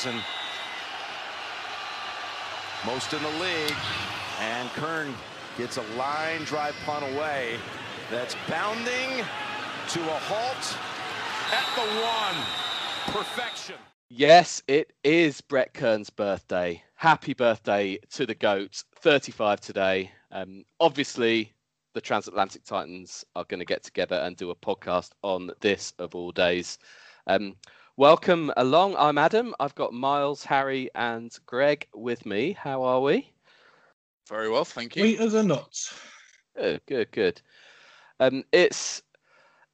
season. Most in the league. And Kern gets a line drive punt away. That's bounding to a halt at the one. Perfection. Yes, it is Brett Kern's birthday. Happy birthday to the GOAT. 35 today. Um, obviously, the Transatlantic Titans are going to get together and do a podcast on this of all days. Um, welcome along. I'm Adam. I've got Miles, Harry, and Greg with me. How are we? Very well, thank you. Sweet as a nut. Good, good, good. Um, it's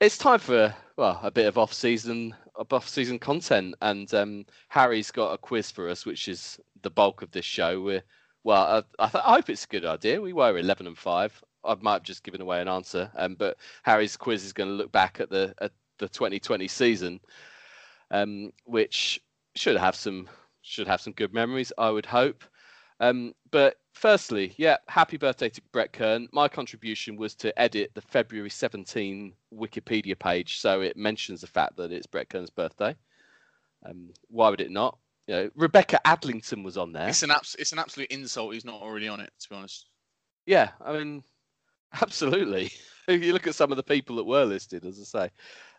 it's time for well a bit of off season off season content, and um, Harry's got a quiz for us, which is the bulk of this show. We're well, I, I, th- I hope it's a good idea. We were eleven and five. I might have just given away an answer, um, but Harry's quiz is going to look back at the at the 2020 season, um, which should have some should have some good memories, I would hope. Um, but firstly, yeah, happy birthday to Brett Kern. My contribution was to edit the February 17 Wikipedia page so it mentions the fact that it's Brett Kern's birthday. Um, why would it not? You know, Rebecca Adlington was on there. It's an abs- it's an absolute insult. He's not already on it, to be honest. Yeah, I mean, absolutely. if you look at some of the people that were listed, as I say,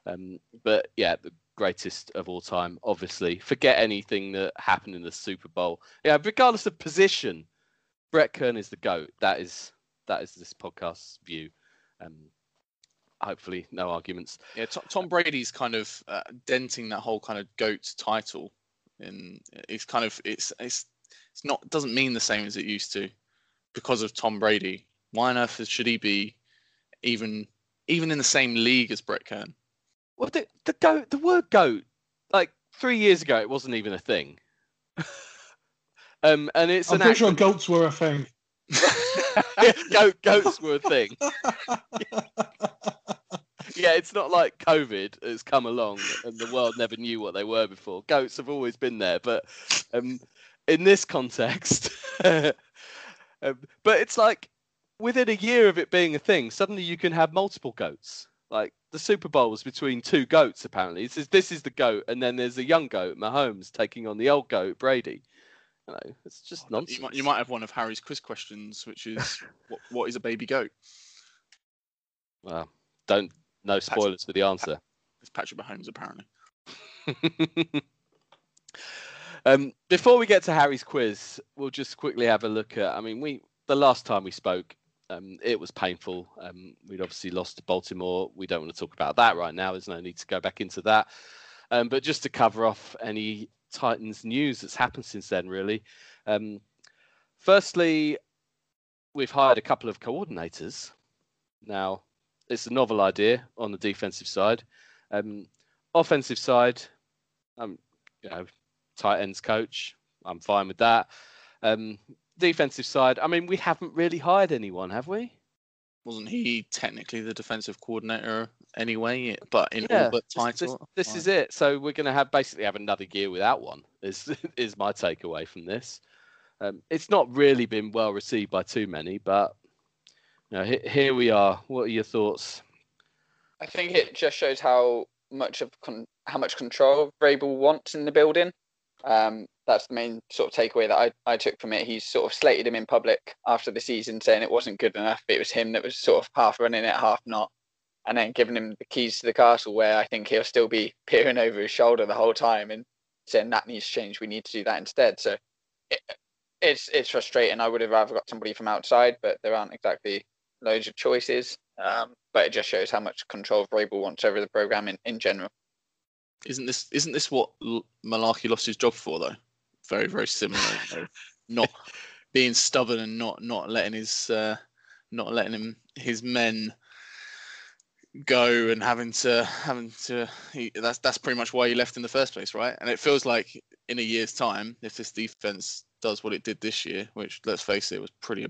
um, but yeah, the greatest of all time, obviously. Forget anything that happened in the Super Bowl. Yeah, regardless of position, Brett Kern is the GOAT. That is that is this podcast's view. Um, hopefully, no arguments. Yeah, Tom, Tom Brady's kind of uh, denting that whole kind of GOAT title, and it's kind of it's it's it's not doesn't mean the same as it used to because of Tom Brady. Why on earth should he be even even in the same league as Brett Kern? Well, the the goat, the word goat, like three years ago, it wasn't even a thing. um, and it's I'm an pretty sure goats were a thing. Goat, goats were a thing. Yeah, it's not like COVID has come along and the world never knew what they were before. Goats have always been there, but um, in this context, um, but it's like within a year of it being a thing, suddenly you can have multiple goats. Like the Super Bowl was between two goats. Apparently, this is this is the goat, and then there's a young goat, Mahomes, taking on the old goat, Brady. You know, it's just nonsense. You might, you might have one of Harry's quiz questions, which is what, what is a baby goat? Well, don't no spoilers for the answer. It's Patrick Mahomes, apparently. um, before we get to Harry's quiz, we'll just quickly have a look at. I mean, we the last time we spoke, um, it was painful. Um, we'd obviously lost to Baltimore. We don't want to talk about that right now. There's no need to go back into that. Um, but just to cover off any Titans news that's happened since then, really. Um, firstly, we've hired a couple of coordinators. Now, it's a novel idea on the defensive side. Um, offensive side, um, you know, tight ends coach. I'm fine with that. Defensive side, I mean, we haven't really hired anyone, have we? Wasn't he technically the defensive coordinator anyway? But in Yeah, all but This- this, title. this is it. So we're going to have basically have another year without one. Is is my takeaway from this? Um, it's not really been well received by too many, but you know, he- here we are. What are your thoughts? I think it just shows how much of con- how much control Vrabel wants in the building. Um, that's the main sort of takeaway that I, I took from it. He's sort of slated him in public after the season, saying it wasn't good enough. It was him that was sort of half running it, half not, and then giving him the keys to the castle, where I think he'll still be peering over his shoulder the whole time and saying that needs to change. We need to do that instead. So it, it's it's frustrating. I would have rather got somebody from outside, but there aren't exactly loads of choices. Um, but it just shows how much control Vrabel wants over the program in, in general. Isn't this isn't this what Mularkey lost his job for though? Very very similar. not being stubborn and not not letting his uh, not letting him his men go and having to having to he, that's that's pretty much why he left in the first place, right? And it feels like in a year's time, if this defense does what it did this year, which let's face it was pretty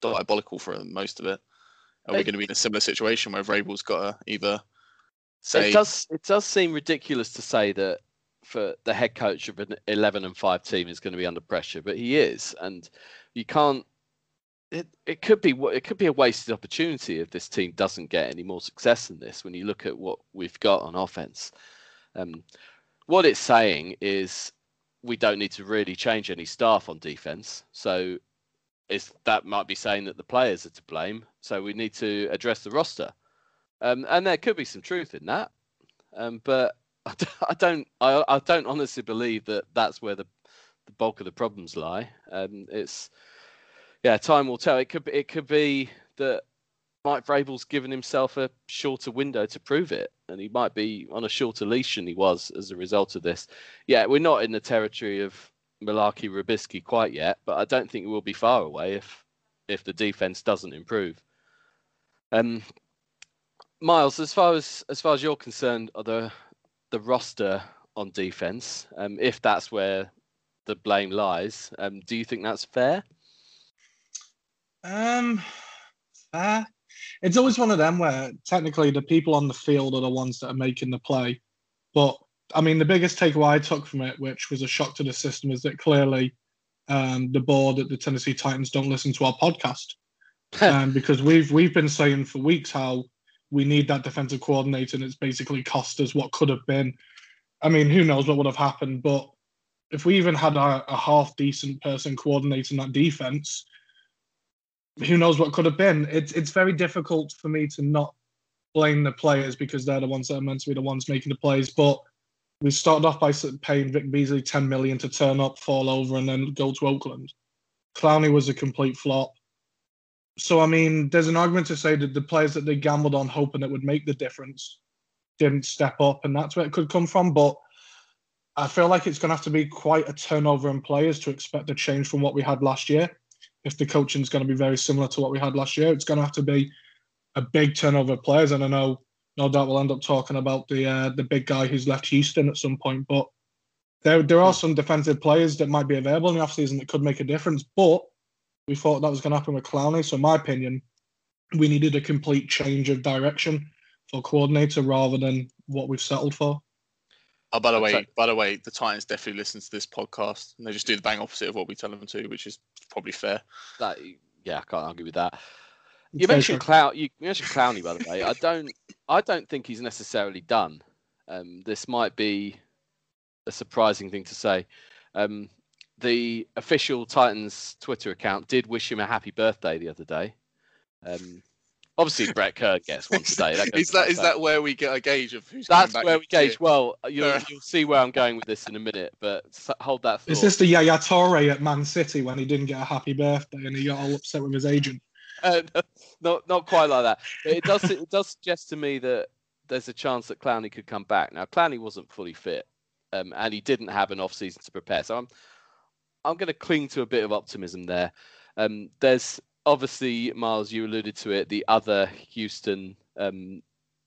diabolical for most of it, are we going to be in a similar situation where Vrabel's got to either say It does. It does seem ridiculous to say that for the head coach of an 11 and five team is going to be under pressure, but he is, and you can't. It, it could be it could be a wasted opportunity if this team doesn't get any more success than this. When you look at what we've got on offense, um, what it's saying is we don't need to really change any staff on defense. So is that might be saying that the players are to blame. So we need to address the roster, um, and there could be some truth in that. Um, but I don't, I, I, don't honestly believe that that's where the, the bulk of the problems lie. Um, it's yeah, time will tell. It could be, it could be that Mike Vrabel's given himself a shorter window to prove it, and he might be on a shorter leash than he was as a result of this. Yeah, we're not in the territory of Mularkey Robiskie quite yet, but I don't think we'll be far away if if the defense doesn't improve. Um, Miles, as far as as far as you're concerned, are the the roster on defense, um, if that's where the blame lies, um, do you think that's fair? Um, fair. It's always one of them where technically the people on the field are the ones that are making the play, but I mean, the biggest takeaway I took from it, which was a shock to the system, is that clearly um, the board at the Tennessee Titans don't listen to our podcast, um, because we've we've been saying for weeks how we need that defensive coordinator, and it's basically cost us what could have been. I mean, who knows what would have happened, but if we even had a, a half decent person coordinating that defense, who knows what could have been? It's it's very difficult for me to not blame the players because they're the ones that are meant to be the ones making the plays, but we started off by paying Vic Beasley 10 million to turn up, fall over, and then go to Oakland. Clowney was a complete flop. So, I mean, there's an argument to say that the players that they gambled on hoping it would make the difference didn't step up, and that's where it could come from. But I feel like it's going to have to be quite a turnover in players to expect a change from what we had last year. If the coaching is going to be very similar to what we had last year, it's going to have to be a big turnover of players. And I know no doubt we'll end up talking about the uh, the big guy who's left Houston at some point. But there there are some defensive players that might be available in the offseason that could make a difference. But we thought that was going to happen with Clowney. So in my opinion, we needed a complete change of direction for coordinator rather than what we've settled for. Oh, by the way, by the way, the Titans definitely listen to this podcast, and they just do the bang opposite of what we tell them to, which is probably fair. That, yeah, I can't argue with that. You mentioned Clown. You mentioned Clowney, by the way. I don't. I don't think he's necessarily done. Um, this might be a surprising thing to say. Um, the official Titans Twitter account did wish him a happy birthday the other day. Um, obviously, Brett Kern gets one today. That is that is that where we get a gauge of who's? That's where we gauge. Year? Well, you'll, you'll see where I'm going with this in a minute, but hold that. Thought. Is this the Yaya Toure at Man City when he didn't get a happy birthday and he got all upset with his agent? uh, not not quite like that. But it does it does suggest to me that there's a chance that Clowney could come back. Now Clowney wasn't fully fit, um, and he didn't have an off season to prepare. So I'm I'm going to cling to a bit of optimism there. Um, there's obviously Miles, you alluded to it, the other Houston um,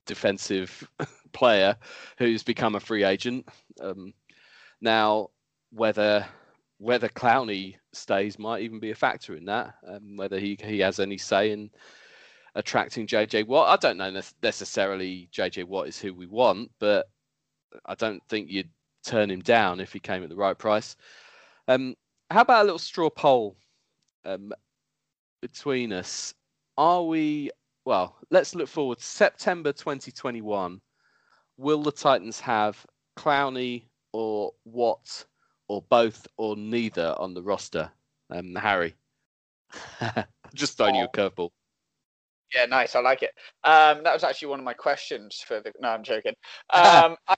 defensive player who's become a free agent. Um, now, whether whether Clowney stays might even be a factor in that. Um, whether he he has any say in attracting JJ Watt, I don't know necessarily. JJ Watt is who we want, but I don't think you'd turn him down if he came at the right price. Um, how about a little straw poll um, between us? Are we well? Let's look forward. September 2021. Will the Titans have Clowney or Watt or both or neither on the roster. Um, Harry, just throwing oh. you a curveball. Yeah, nice. I like it. Um, that was actually one of my questions for the. No, I'm joking. Um, I,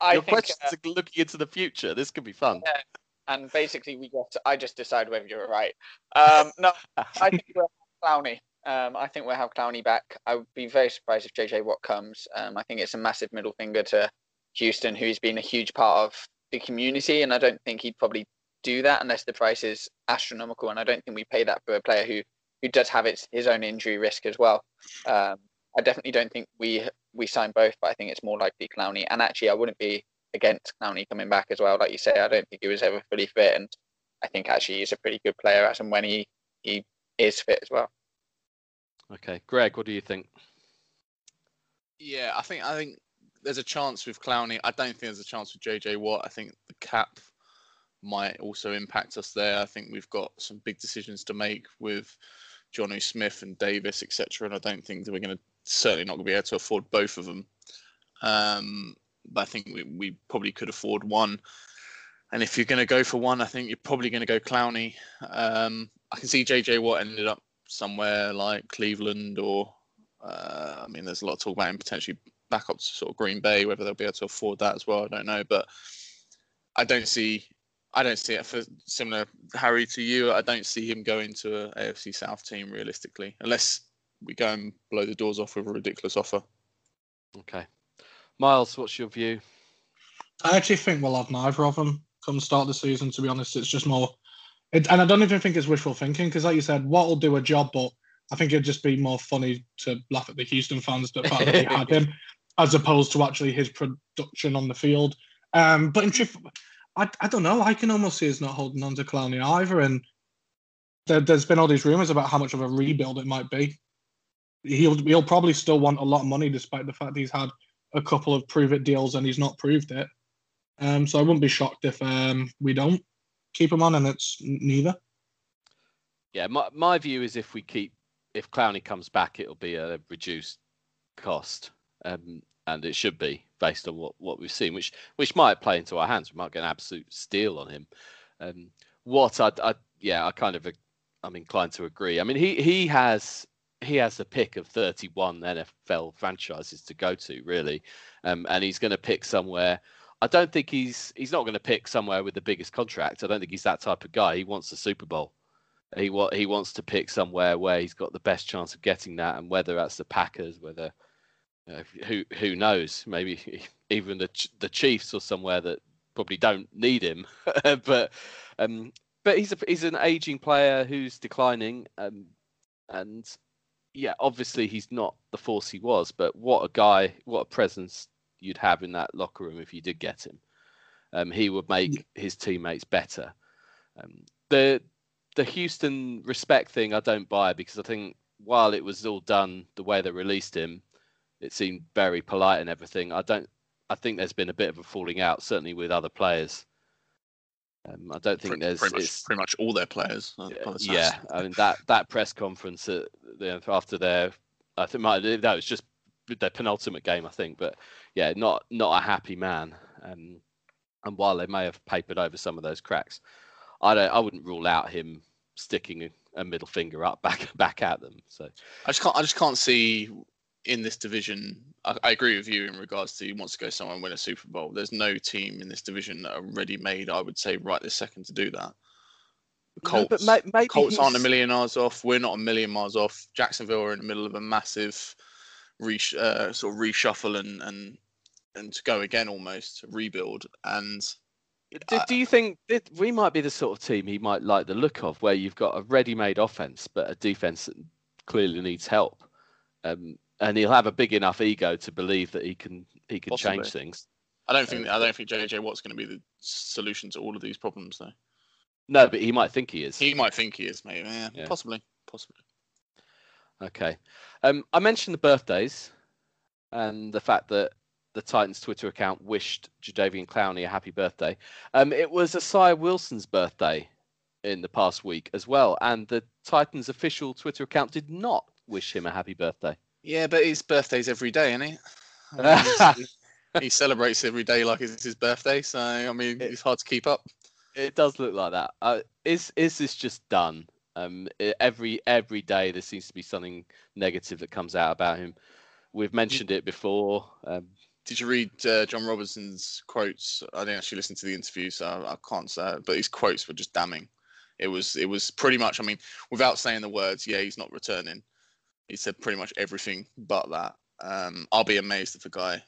I Your think, questions uh, are looking into the future. This could be fun. Yeah, and basically, we. To, I just decide whether you're right. Um, no, I think we'll have Clowney. Um, I think we'll have Clowney back. I would be very surprised if JJ Watt comes. Um, I think it's a massive middle finger to Houston, who's been a huge part of the community, and I don't think he'd probably do that unless the price is astronomical. And I don't think we pay that for a player who who does have its his own injury risk as well. Um, I definitely don't think we we sign both, but I think it's more likely Clowney. And actually, I wouldn't be against Clowney coming back as well. Like you say, I don't think he was ever fully fit, and I think actually he's a pretty good player as and when he he is fit as well. Okay, Greg, what do you think? Yeah, I think I think there's a chance with Clowney. I don't think there's a chance with JJ Watt. I think the cap might also impact us there. I think we've got some big decisions to make with Jonnu Smith and Davis, etc. And I don't think that we're going to certainly not going to be able to afford both of them. Um, but I think we, we probably could afford one. And if you're going to go for one, I think you're probably going to go Clowney. Um, I can see JJ Watt ended up somewhere like Cleveland or, uh, I mean, there's a lot of talk about him potentially back up to sort of Green Bay, whether they'll be able to afford that as well. I don't know, but I don't see, I don't see it for similar Harry to you. I don't see him going to a AFC South team realistically, unless we go and blow the doors off with a ridiculous offer. Okay, Miles, what's your view? I actually think we'll have neither of them come start the season. To be honest, it's just more, it, and I don't even think it's wishful thinking because, like you said, Watt will do a job, but I think it'd just be more funny to laugh at the Houston fans that fact that we had him, as opposed to actually his production on the field. Um, but in truth, I, I don't know. I can almost see us not holding on to Clowney either, and there, has been all these rumors about how much of a rebuild it might be. He'll he'll probably still want a lot of money, despite the fact he's had a couple of prove it deals and he's not proved it. Um, so I wouldn't be shocked if um, we don't keep him on and it's neither. Yeah, my, my view is if we keep, if Clowney comes back, it'll be a reduced cost. Um, and it should be based on what, what we've seen, which which might play into our hands. We might get an absolute steal on him. Um, what I, I yeah, I kind of I'm inclined to agree. I mean, he he has he has a pick of 31 NFL franchises to go to, really, um, and he's going to pick somewhere. I don't think he's he's not going to pick somewhere with the biggest contract. I don't think he's that type of guy. He wants the Super Bowl. He what he wants to pick somewhere where he's got the best chance of getting that, and whether that's the Packers, whether uh, who who knows, maybe even the the Chiefs or somewhere that probably don't need him. but um, but he's a, he's an aging player who's declining, um, and yeah, obviously he's not the force he was. But what a guy! What a presence you'd have in that locker room if you did get him. Um, he would make his teammates better. Um, the the Houston respect thing I don't buy because I think while it was all done the way they released him, it seemed very polite and everything. I don't. I think there's been a bit of a falling out, certainly with other players. Um, I don't think pretty, there's pretty much, pretty much all their players. Uh, yeah, I mean that that press conference at, after their, I think might that was just their penultimate game, I think. But yeah, not not a happy man. Um, and while they may have papered over some of those cracks, I don't. I wouldn't rule out him sticking a, a middle finger up back back at them. So I just can't. I just can't see in this division. I, I, agree with you in regards to he wants to go somewhere and win a Super Bowl. There's no team in this division that are ready made. I would say right this second to do that. The Colts, no, may, Colts aren't a million miles off. We're not a million miles off. Jacksonville are in the middle of a massive re, uh, sort of reshuffle and and and to go again almost rebuild and do, do, you think we might be the sort of team he might like the look of where you've got a ready-made offense but a defense that clearly needs help um, and he'll have a big enough ego to believe that he can he can Possibly. change things i don't think i don't think jj watt's going to be the solution to all of these problems though no but he might think he is he might think he is maybe yeah, yeah. possibly possibly Okay. Um, I mentioned the birthdays and the fact that the Titans Twitter account wished Jadeveon Clowney a happy birthday. Um, it was Isaiah Wilson's birthday in the past week as well, and the Titans official Twitter account did not wish him a happy birthday. Yeah, but his birthday's every day, isn't he? I mean, he celebrates every day like it's his birthday, so I mean, it, it's hard to keep up. It does look like that. Uh, is is this just done? Um, every every day there seems to be something negative that comes out about him. We've mentioned it before. Um, Did you read uh, Jon Robinson's quotes? I didn't actually listen to the interview, so I, I can't say. It, but his quotes were just damning. It was it was pretty much. I mean, without saying the words, yeah, he's not returning. He said pretty much everything but that. Um, I'll be amazed if a guy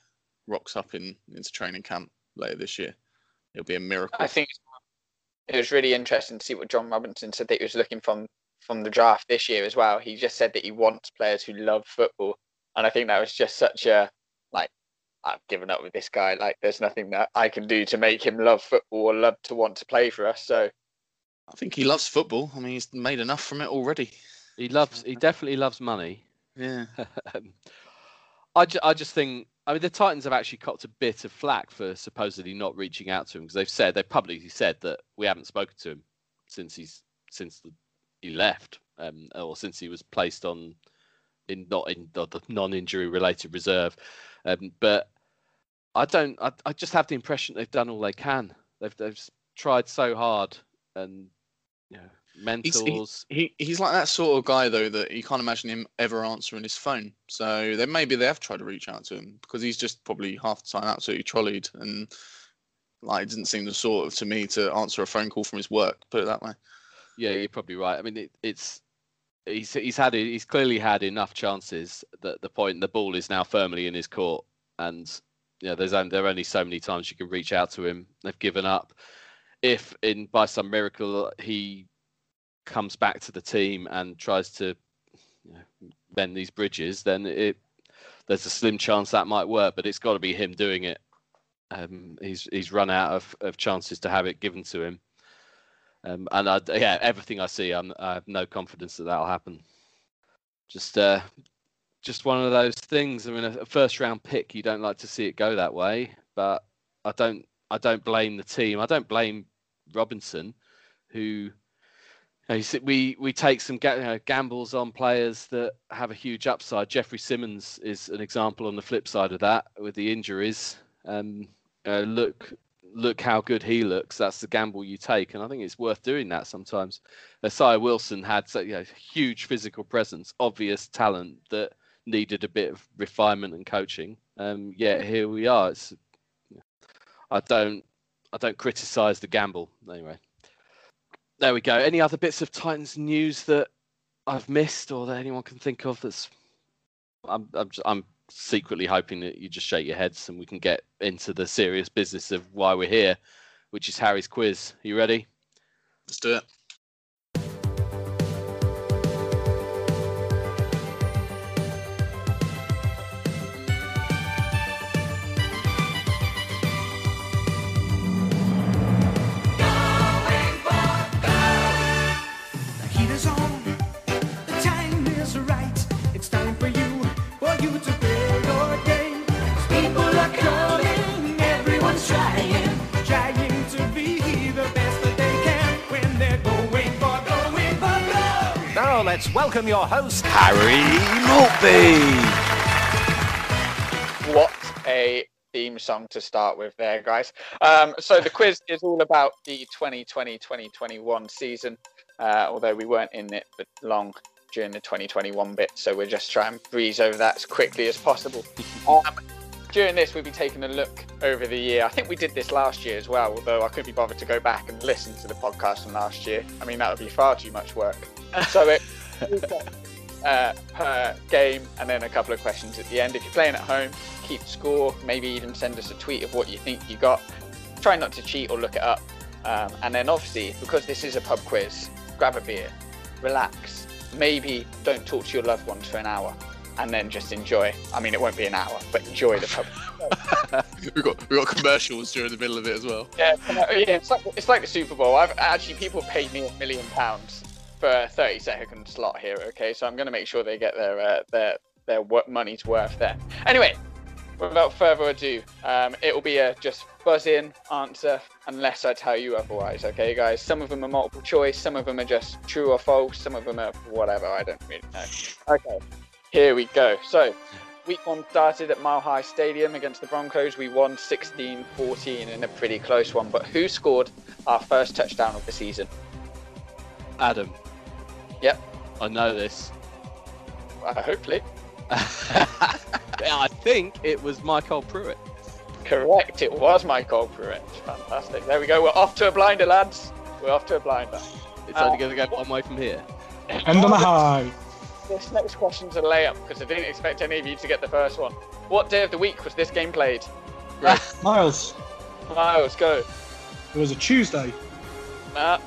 rocks up in into training camp later this year. It'll be a miracle. I think it was really interesting to see what Jon Robinson said that he was looking from from the draft this year as well. He just said that he wants players who love football, and I think that was just such a like I've given up with this guy. Like there's nothing that I can do to make him love football or love to want to play for us. So I think he loves football. I mean, he's made enough from it already. He loves. He definitely loves money. Yeah. I, ju- I just think I mean, the Titans have actually copped a bit of flack for supposedly not reaching out to him because they've said they've publicly said that we haven't spoken to him since he's since the, he left um, or since he was placed on in not in the, the non-injury related reserve. Um, but I don't. I, I just have the impression they've done all they can. They've they've tried so hard and you know, He's, he, he he's like that sort of guy though that you can't imagine him ever answering his phone. So then maybe they have tried to reach out to him because he's just probably half the time absolutely trolleyed and like it didn't seem the sort of to me to answer a phone call from his work. Put it that way. Yeah, you're probably right. I mean, it, it's he's he's had he's clearly had enough chances that the point the ball is now firmly in his court, and you know, there's only, there are only so many times you can reach out to him. They've given up. If in by some miracle he comes back to the team and tries to you know, bend these bridges, then it there's a slim chance that might work. But it's got to be him doing it. Um, he's he's run out of, of chances to have it given to him. Um, and I, yeah, everything I see, I'm, I have no confidence that that'll happen. Just, uh, just one of those things. I mean, a, a first round pick, you don't like to see it go that way, but I don't, I don't blame the team. I don't blame Robinson, who, you know, we we take some you know, gambles on players that have a huge upside. Jeffrey Simmons is an example on the flip side of that with the injuries. Um, uh, look look how good he looks. That's the gamble you take, and I think it's worth doing that sometimes. Isaiah Wilson had you know, huge physical presence, obvious talent that needed a bit of refinement and coaching. Um, yeah, here we are. It's, I don't I don't criticise the gamble anyway. There we go. Any other bits of Titans news that I've missed or that anyone can think of? That's I'm I'm, j- I'm secretly hoping that you just shake your heads and we can get into the serious business of why we're here, which is Harry's quiz. Are you ready? Let's do it. To be the best that they can when they're going for, going for gold. Now let's welcome your host, Harry Maltby. What a theme song to start with there, guys. Um, so the quiz is all about the 2020-2021 season, uh, although we weren't in it for long during the 2021 bit, so we'll just try and breeze over that as quickly as possible. Um, during this, we'll be taking a look over the year. I think we did this last year as well, although I couldn't be bothered to go back and listen to the podcast from last year. I mean, that would be far too much work. So it uh, per game, and then a couple of questions at the end. If you're playing at home, keep score. Maybe even send us a tweet of what you think you got. Try not to cheat or look it up. Um, and then obviously, because this is a pub quiz, grab a beer, relax. Maybe don't talk to your loved ones for an hour, and then just enjoy. I mean, it won't be an hour, but enjoy the pub. we got we got commercials during the middle of it as well. Yeah, yeah, it's like it's like the Super Bowl. I've actually people paid me a million pounds for a 30 second slot here. Okay, so I'm going to make sure they get their uh, their their money's worth there. Anyway, without further ado, um, it will be a just buzz in answer unless I tell you otherwise. Okay, guys. Some of them are multiple choice. Some of them are just true or false. Some of them are whatever. I don't really know. Okay, here we go. So. Week one started at Mile High Stadium against the Broncos. We won 16 14 in a pretty close one. But who scored our first touchdown of the season? Adam. Yep. I know this. Uh, hopefully. I think it was MyCole Pruitt. Correct. It was MyCole Pruitt. Fantastic. There we go. We're off to a blinder, lads. We're off to a blinder. It's Uh, only going to go one way from here. End on a high. This next question's a layup because I didn't expect any of you to get the first one. What day of the week was this game played? Miles, Miles, go. it was a Tuesday. Nah.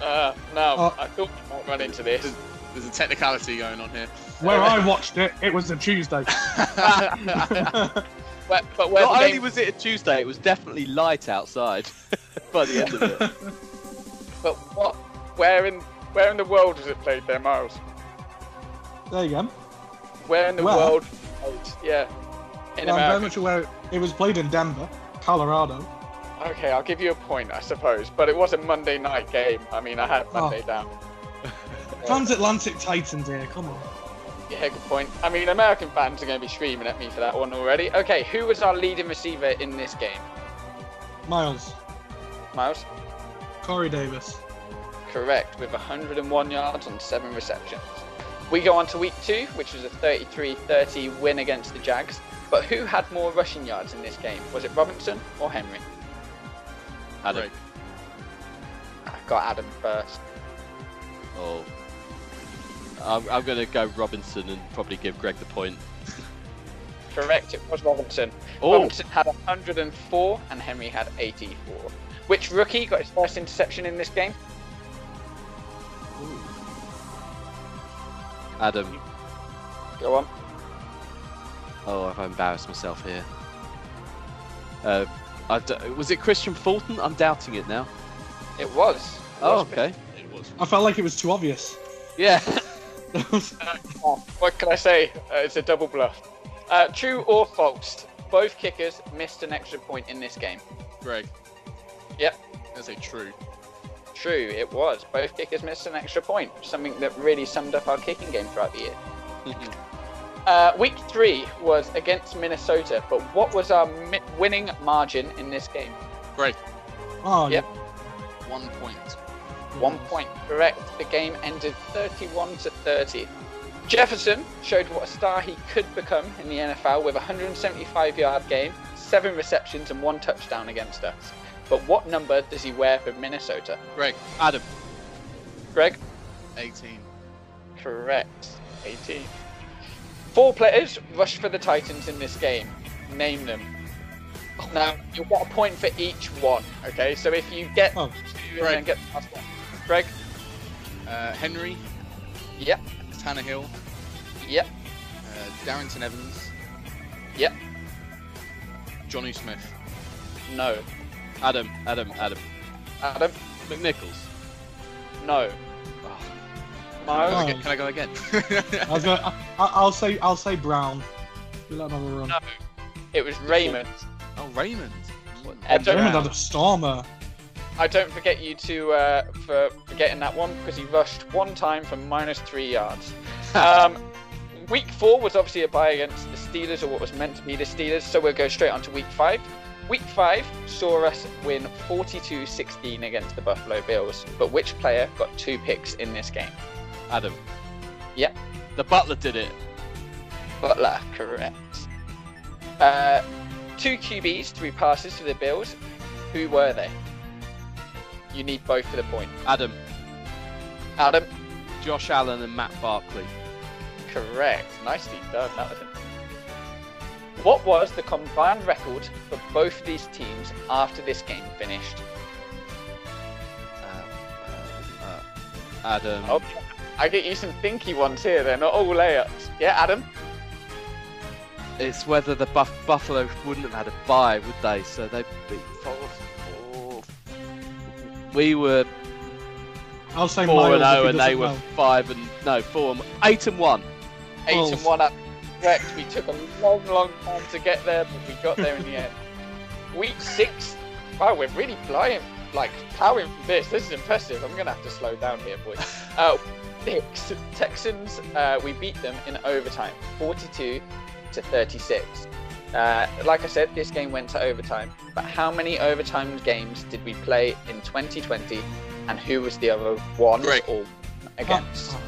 Uh, no. Oh. I thought we might run into this. There's a technicality going on here. Where I watched it, it was a Tuesday. But, but where Not the only game, was it a Tuesday, it was definitely light outside by the end of it. but what? Where in where in the world was it played there, Miles? There you go. Where in the world? Yeah. In Well, I'm very much aware it was played in Denver, Colorado. Okay, I'll give you a point, I suppose. But it was a Monday night game. I mean, I had Oh. Monday down. Transatlantic Titans here, come on. Yeah, good point. I mean, American fans are going to be screaming at me for that one already. Okay, who was our leading receiver in this game? Miles, Miles? Corey Davis. Correct, with 101 yards on seven receptions. We go on to week two, which was a 33-30 win against the Jags. But who had more rushing yards in this game? Was it Robinson or Henry? Adam. Greg. I got Adam first. Oh. I'm, I'm going to go Robinson and probably give Greg the point. Correct, it was Robinson. Oh, Robinson had 104 and Henry had 84. Which rookie got his first interception in this game? Adam. Go on. Oh, I've embarrassed myself here. Uh, I d- was it Kristian Fulton? I'm doubting it now. It was. It Oh, was okay. It was. I felt like it was too obvious. Yeah. Oh, what can I say? Uh, it's a double bluff. Uh, true or false? Both kickers missed an extra point in this game. Greg. Yep. That's a true. True, it was. Both kickers missed an extra point, something that really summed up our kicking game throughout the year. Uh, week three was against Minnesota, but what was our mi- winning margin in this game? Great. Oh, Yep. One point. One point, correct. The game ended 31 to 30. Jefferson showed what a star he could become in the NFL with a 175 yard game, seven receptions, and one touchdown against us. But what number does he wear for Minnesota? Greg. Adam. Greg? 18. Correct. 18. Four players rushed for the Titans in this game. Name them. Now, you'll get a point for each one, okay? So if you get Oh, two and Greg. then get the last one. Greg? Uh, Henry. Yep, Tannehill. yep, Uh, Darrynton Evans. yep. Jonnu Smith. No. Adam. Adam. Adam. Adam? McNichols. No. Oh, Can I go Miles? Oh. again? Can I go again? I was gonna, I, I- I'll say I'll say Brown. We let him have a run. No. It was Raymond. oh, Raymond. What? I don't, Raymond had a stormer. I don't forget you to uh, for forgetting that one because he rushed one time for minus three yards. Um, week four was obviously a bye against the Steelers, or what was meant to be the Steelers, so we'll go straight on to week five. Week five saw us win 42 16 against the Buffalo Bills, but which player got two picks in this game? Adam. Yep. The Butler did it. Butler, correct. Uh, two QBs, three passes to the Bills. Who were they? You need both for the point. Adam. Adam, Josh Allen and Matt Barkley. correct. Nicely done, That Nathan. What was the combined record for both of these teams after this game finished? Um, uh, uh, Adam. Oh, I get you some thinky ones here. They're not all layups. Yeah, Adam. It's whether the Buff- Buffalo wouldn't have had a bye, would they? So they beat. Oh, we were I'll say four Miles and zero, and they doesn't were know. five and no four and eight and one. Eight Balls. and one up. Correct. We took a long, long time to get there, but we got there in the end. Week six. Wow, we're really flying, like plowing through this. This is impressive. I'm gonna have to slow down here, boys. Uh, six Texans. Uh, we beat them in overtime, 42 to 36. Uh, like I said, this game went to overtime. But how many overtime games did we play in 2020? And who was the other one Greg. or against? Oh,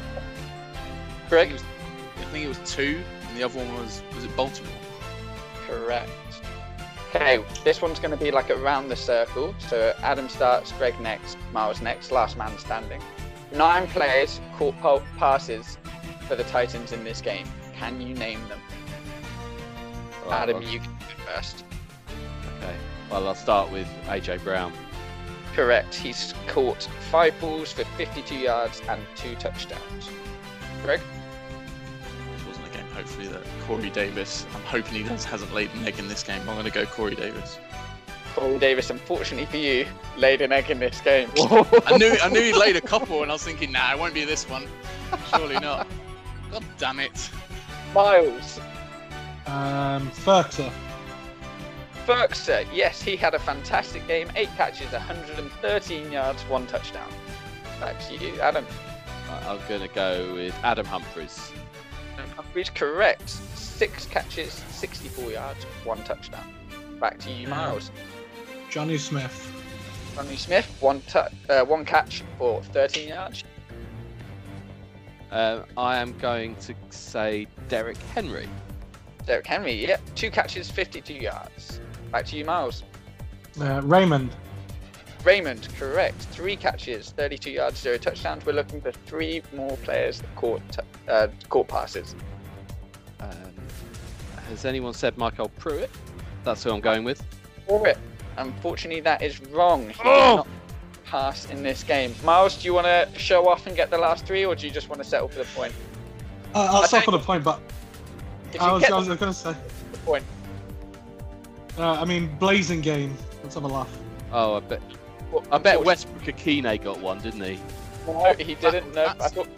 I Greg. think, it was, I think it was two, the other one was was it Baltimore? Correct. Okay, this one's going to be like around the circle. So Adam starts, Greg next, Miles next, last man standing. Nine players caught po- passes for the Titans in this game. Can you name them? Right, Adam, well, you can go first. Okay. Well, I'll start with AJ Brown. Correct. He's caught five balls for 52 yards and two touchdowns. Greg? Hopefully that Corey Davis. I'm hoping he does, hasn't laid an egg in this game. I'm going to go Corey Davis. Corey Davis, unfortunately for you, laid an egg in this game. I knew I knew he laid a couple, and I was thinking, nah, it won't be this one. Surely not. God damn it. Miles. Um, Firkser. Firkser, yes, he had a fantastic game. Eight catches, 113 yards, one touchdown. Back to you, Adam. I- I'm gonna go with Adam Humphries. Humphries, correct. Six catches, 64 yards, one touchdown. Back to you, Yeah. Miles. Jonnu Smith. Ronnie Smith, one tu- uh, one catch for 13 yards. Um, I am going to say Derrick Henry. Derrick Henry, yep, two catches, 52 yards. Back to you, Miles. Uh, Raymond. Raymond, correct. Three catches, 32 yards, zero touchdowns. We're looking for three more players that caught uh, caught passes. Um, has anyone said MyCole Pruitt? That's who I'm going with. For it. Unfortunately, that is wrong. He did Oh! not pass in this game. Miles, do you want to show off and get the last three, or do you just want to settle for the point? Uh, I'll settle for the point, but I you was, I was going to say. The point, Uh, I mean, blazing game. Let's have a laugh. Oh, I bet. Well, I bet Westbrook-Ikhine got one, didn't he? No, he didn't. No, I Batson. thought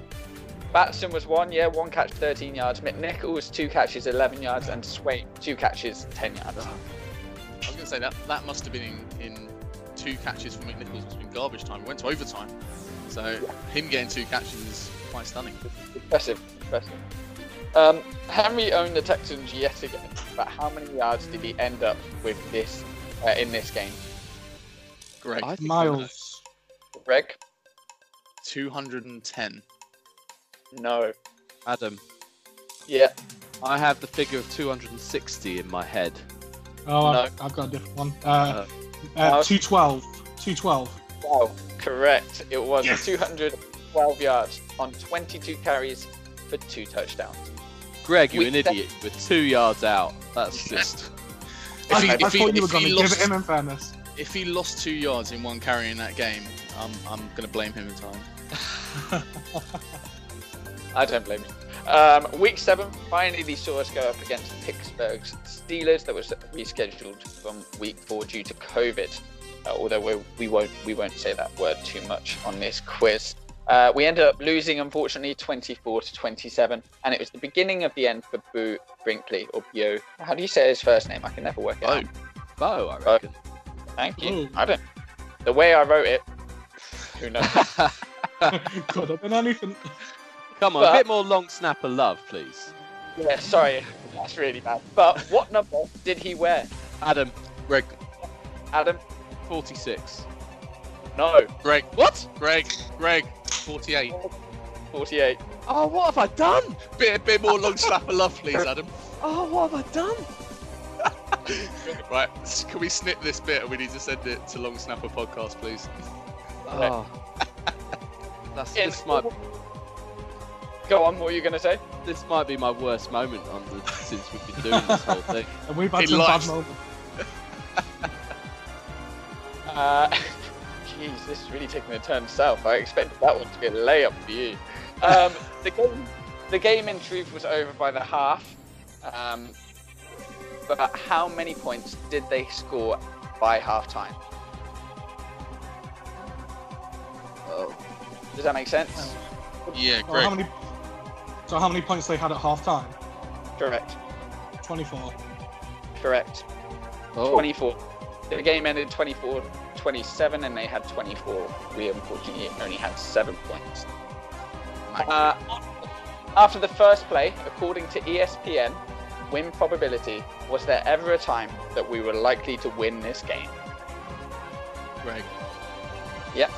Batson was one. Yeah, one catch, 13 yards. McNichols two catches, 11 yards, and Swaim two catches, 10 yards. I was going to say that that must have been in, in two catches for McNichols must have been garbage time. It went to overtime. So him getting two catches is quite stunning. Impressive, impressive. Um, Henry owned the Texans yet again, but how many yards did he end up with this uh, in this game? Greg, I think Miles. Greg? 210. No. Adam, Yeah. I have the figure of 260 in my head. Oh, No. I've, I've got a different one. Uh, Uh, uh, 212. 212. Wow. Correct. It was Yes. 212 yards on 22 carries for two touchdowns. Greg, you're We- an idiot with two yards out. That's just. If I, he, I if he, thought you were going to give it him in fairness. If he lost two yards in one carry in that game, I'm, I'm going to blame him entirely. I don't blame you. Um, week seven, finally they saw us go up against Pittsburgh's Steelers. That was rescheduled from week four due to COVID. Uh, although we, we won't we won't say that word too much on this quiz. Uh, we ended up losing, unfortunately, 24 to 27, and it was the beginning of the end for Boo Brinkley or Bio. How do you say his first name? I can never work it Oh, out. Bo, I reckon. Thank you. Ooh. I don't. The way I wrote it, who knows? Could have been anything. Come on, But- a bit more long snapper love, please. yeah, sorry, that's really bad. But what number did he wear, Adam, Greg, Adam? 46. No, Greg, what? Greg, Greg, 48. 48. Oh, what have I done? Bit, a bit more long snapper love, please, Adam. Oh, what have I done? Right, can we snip this bit and we need to send it to Long Snapper Podcast, please? Oh. That's, In- this, might, Go on, what were you going to say? this might be my worst moment on the, since we've been doing this whole thing. And we've had In some life. bad moments. Uh, Jeez, this is really taking a turn south. I expected that one to be a layup for you. Um, the game, the game in truth was over by the half. Um, but how many points did they score by half time? Oh. Does that make sense? Yeah, So Greg. how many? So how many points they had at half time? Correct. 24. Correct. Oh, 24. The game ended 24 27, and they had 24. We unfortunately only had seven points. Uh, after the first play, according to ESPN, win probability, was there ever a time that we were likely to win this game? Greg. Yep.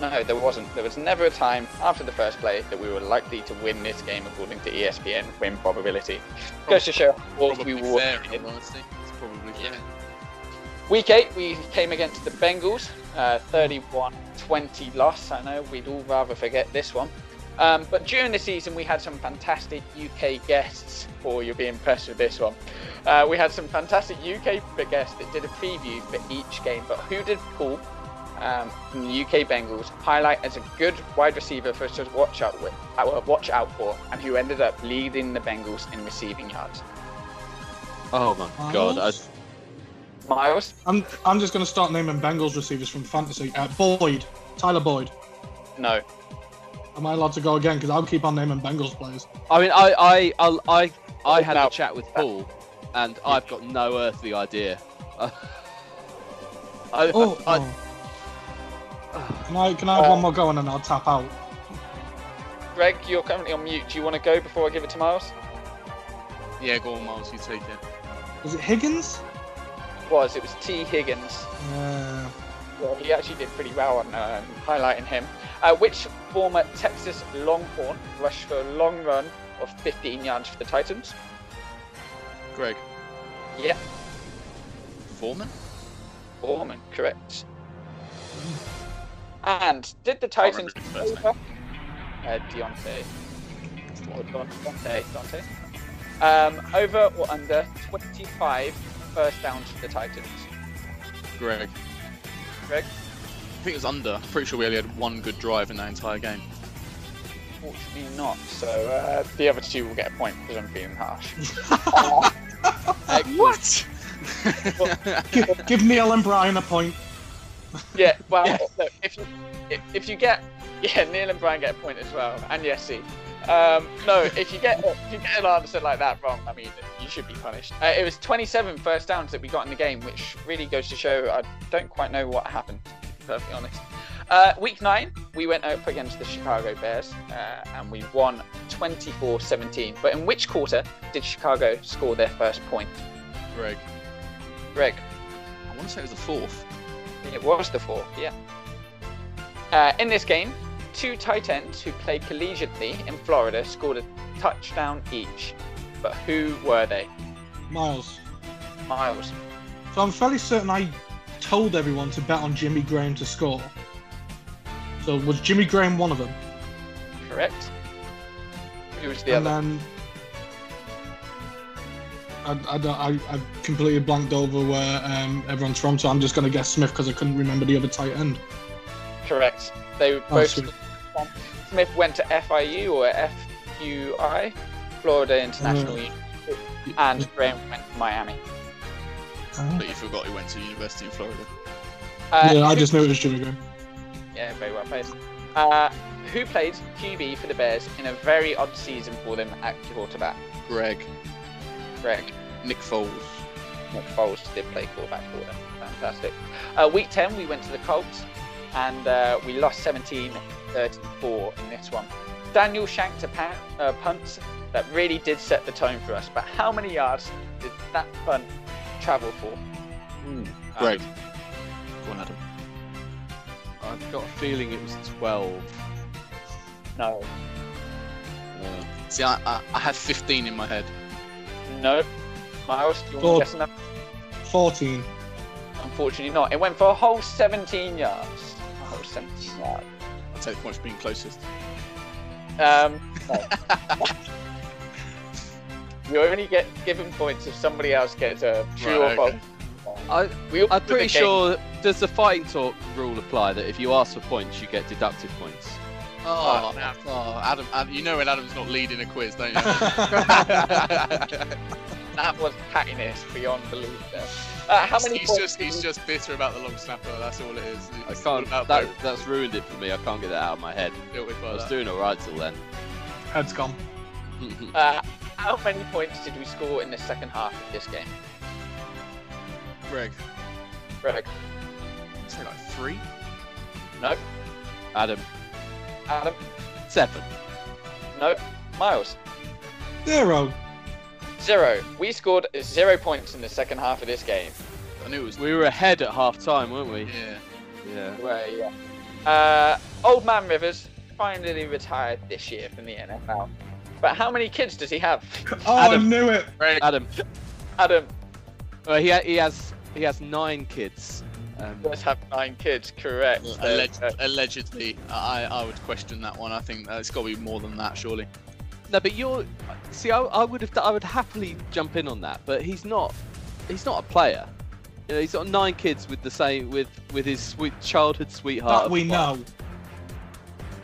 No, there wasn't. There was never a time after the first play that we were likely to win this game according to ESPN win probability. Goes to show what we were. fair, in honesty. It's probably fair. Week eight, we came against the Bengals, uh, 31-20 loss. I know we'd all rather forget this one. Um, but during the season, we had some fantastic UK guests. Or you'll be impressed with this one. Uh, we had some fantastic UK guests that did a preview for each game. But who did Paul um, from the UK Bengals highlight as a good wide receiver for us to watch out with, uh, watch out for, and who ended up leading the Bengals in receiving yards? oh my god. I, Miles? Miles. I'm I'm just going to start naming Bengals receivers from fantasy. Uh, Boyd, Tyler Boyd. No. Am I allowed to go again? Because I'll keep on naming Bengals players. I mean, I, I, I, I, I had Now- a chat with Paul, and I've got no earthly idea. I, Oh, I, oh. Can I can I have one more go and then I'll tap out? Greg, you're currently on mute. Do you want to go before I give it to Miles? Yeah, go on, Miles, you take it. Was it Higgins? was. It was T. Higgins. Uh, Well, he actually did pretty well on um, highlighting him. Uh, which former Texas Longhorn rushed for a long run of 15 yards for the Titans? Greg. Yeah, Foreman? Foreman, correct. And did the Titans over? Uh, Deontay. Or Dante. Um, over or under 25 first downs for the Titans? Greg. Greg? I think it was under. I'm pretty sure we only had one good drive in that entire game. Fortunately not. So uh, the other two will get a point because I'm being harsh. what? give, give Neil and Brian a point. Yeah, well, Yeah. look, if you if, if you get yeah, Neil and Brian get a point as well, and Yessi. Um, no, if you get if you get an answer like that wrong, I mean, you should be punished. Uh, it was 27 first downs that we got in the game, which really goes to show I don't quite know what happened. To be perfectly honest. Uh, week nine, we went up against the Chicago Bears, uh, and we won 24-17. But in which quarter did Chicago score their first point? Greg. Greg. I want to say it was the fourth. It was the fourth, yeah. Uh, in this game, two tight ends who played collegiately in Florida scored a touchdown each. But who were they? Miles. Miles. So I'm fairly certain I told everyone to bet on Jimmy Graham to score. So was Jimmy Graham one of them? Correct. Who was the and other? then I, I, I, I completely blanked over where um, everyone's from, so I'm just going to guess Smith because I couldn't remember the other tight end. Correct. They Oh, both. sweet. Smith went to FIU or FUI, Florida International Uh, University, and Graham went to Miami. But you forgot he went to University of Florida. Uh, yeah, I just knew it was Jimmy Graham. Yeah, very well played. Uh, who played QB for the Bears in a very odd season for them at quarterback? Greg. Greg. Nick Foles. Nick Foles did play quarterback for them. Fantastic. Uh, week 10, we went to the Colts and uh, we lost 17 34 in this one. Daniel shanked a pa- uh, punt that really did set the tone for us, but how many yards did that punt travel for? Greg. Go on, Adam. I've got a feeling it was 12. No. Uh, See, I, I, I had 15 in my head. No. Miles, do you want to guess another? 14. Unfortunately not. It went for a whole 17 yards. A whole 17 yards. I'll take the points for being closest. Um, no. you only get given points if somebody else gets a true Right, or okay. false. I, We all I'm pretty sure. Does the fighting talk rule apply that if you ask for points, you get deducted points? Oh, oh Adam, Adam, you know when Adam's not leading a quiz, don't you? That was pettiness beyond belief. There. Uh, how many he's just he's just bitter about the long snapper. That's all it is. I It's all can't. That, both. that's ruined it for me. I can't get that out of my head. Deal I was that. doing all right till then. Head's gone. Uh, how many points did we score in the second half of this game? Greg, Greg. say like three. No. Adam, Adam. seven. No. Miles. Zero. Zero. We scored zero points in the second half of this game. I knew it was. We were ahead at half time, weren't we? Yeah. Yeah. Well, yeah. Uh, Old Man Rivers finally retired this year from the NFL. But how many kids does he have? Oh, Adam. I knew it. Greg, Adam. Adam Well, he ha- he has he has nine kids. Um, does have nine kids, correct? Alleged, allegedly, I I would question that one. I think uh, it's got to be more than that, surely. No, but you're see, I, I would have I would happily jump in on that, but he's not he's not a player. You know, he's got nine kids with the same with with his sweet childhood sweetheart. That we know.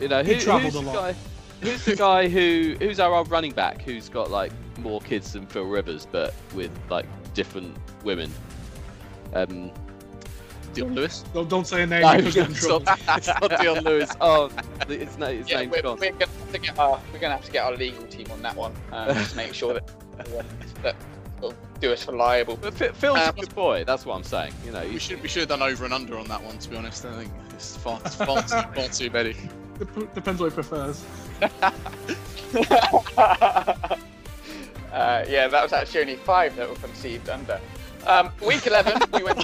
You know, He travelled who's a the lot. guy? Who's the guy who who's our old running back who's got like more kids than Phil Rivers, but with like different women? Um, Dion Lewis. Don't, don't say a name no, because it's get in trouble. not, it's not Dion Lewis. Oh, his, name, his yeah, name's we're, gone. we're gonna have to get our we're gonna have to get our legal team on that one um, to make sure that that will do us for liable. But Phil- Phil's Um, a good boy. That's what I'm saying. You know, We should we should have done over and under on that one. To be honest, I think it's far it's far too far too many. Dep- Depends what he prefers. uh, yeah, that was actually only five that were conceived under. Um, week 11, we went.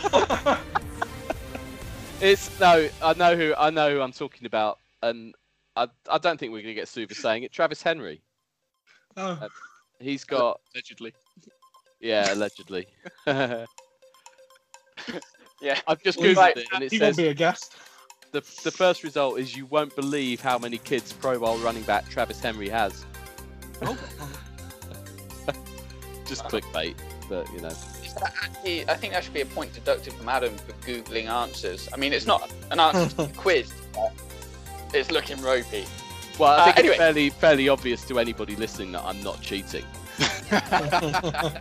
It's no, I know who I know who I'm talking about, and I I don't think we're gonna get sued for saying it. Travis Henry. Oh, uh, He's got Allegedly. yeah, allegedly. Yeah, I've Yeah. just Well, googled like, it, and it he won't says be a guest. the the first result is you won't believe how many kids Pro Bowl running back Travis Henry has. Oh. Just clickbait, but you know. Is that actually- I think that should be a point deducted from Adam for googling answers. I mean, it's not an answer to the quiz. but It's looking ropey. Well, I Uh, think anyway. it's fairly fairly obvious to anybody listening that I'm not cheating. I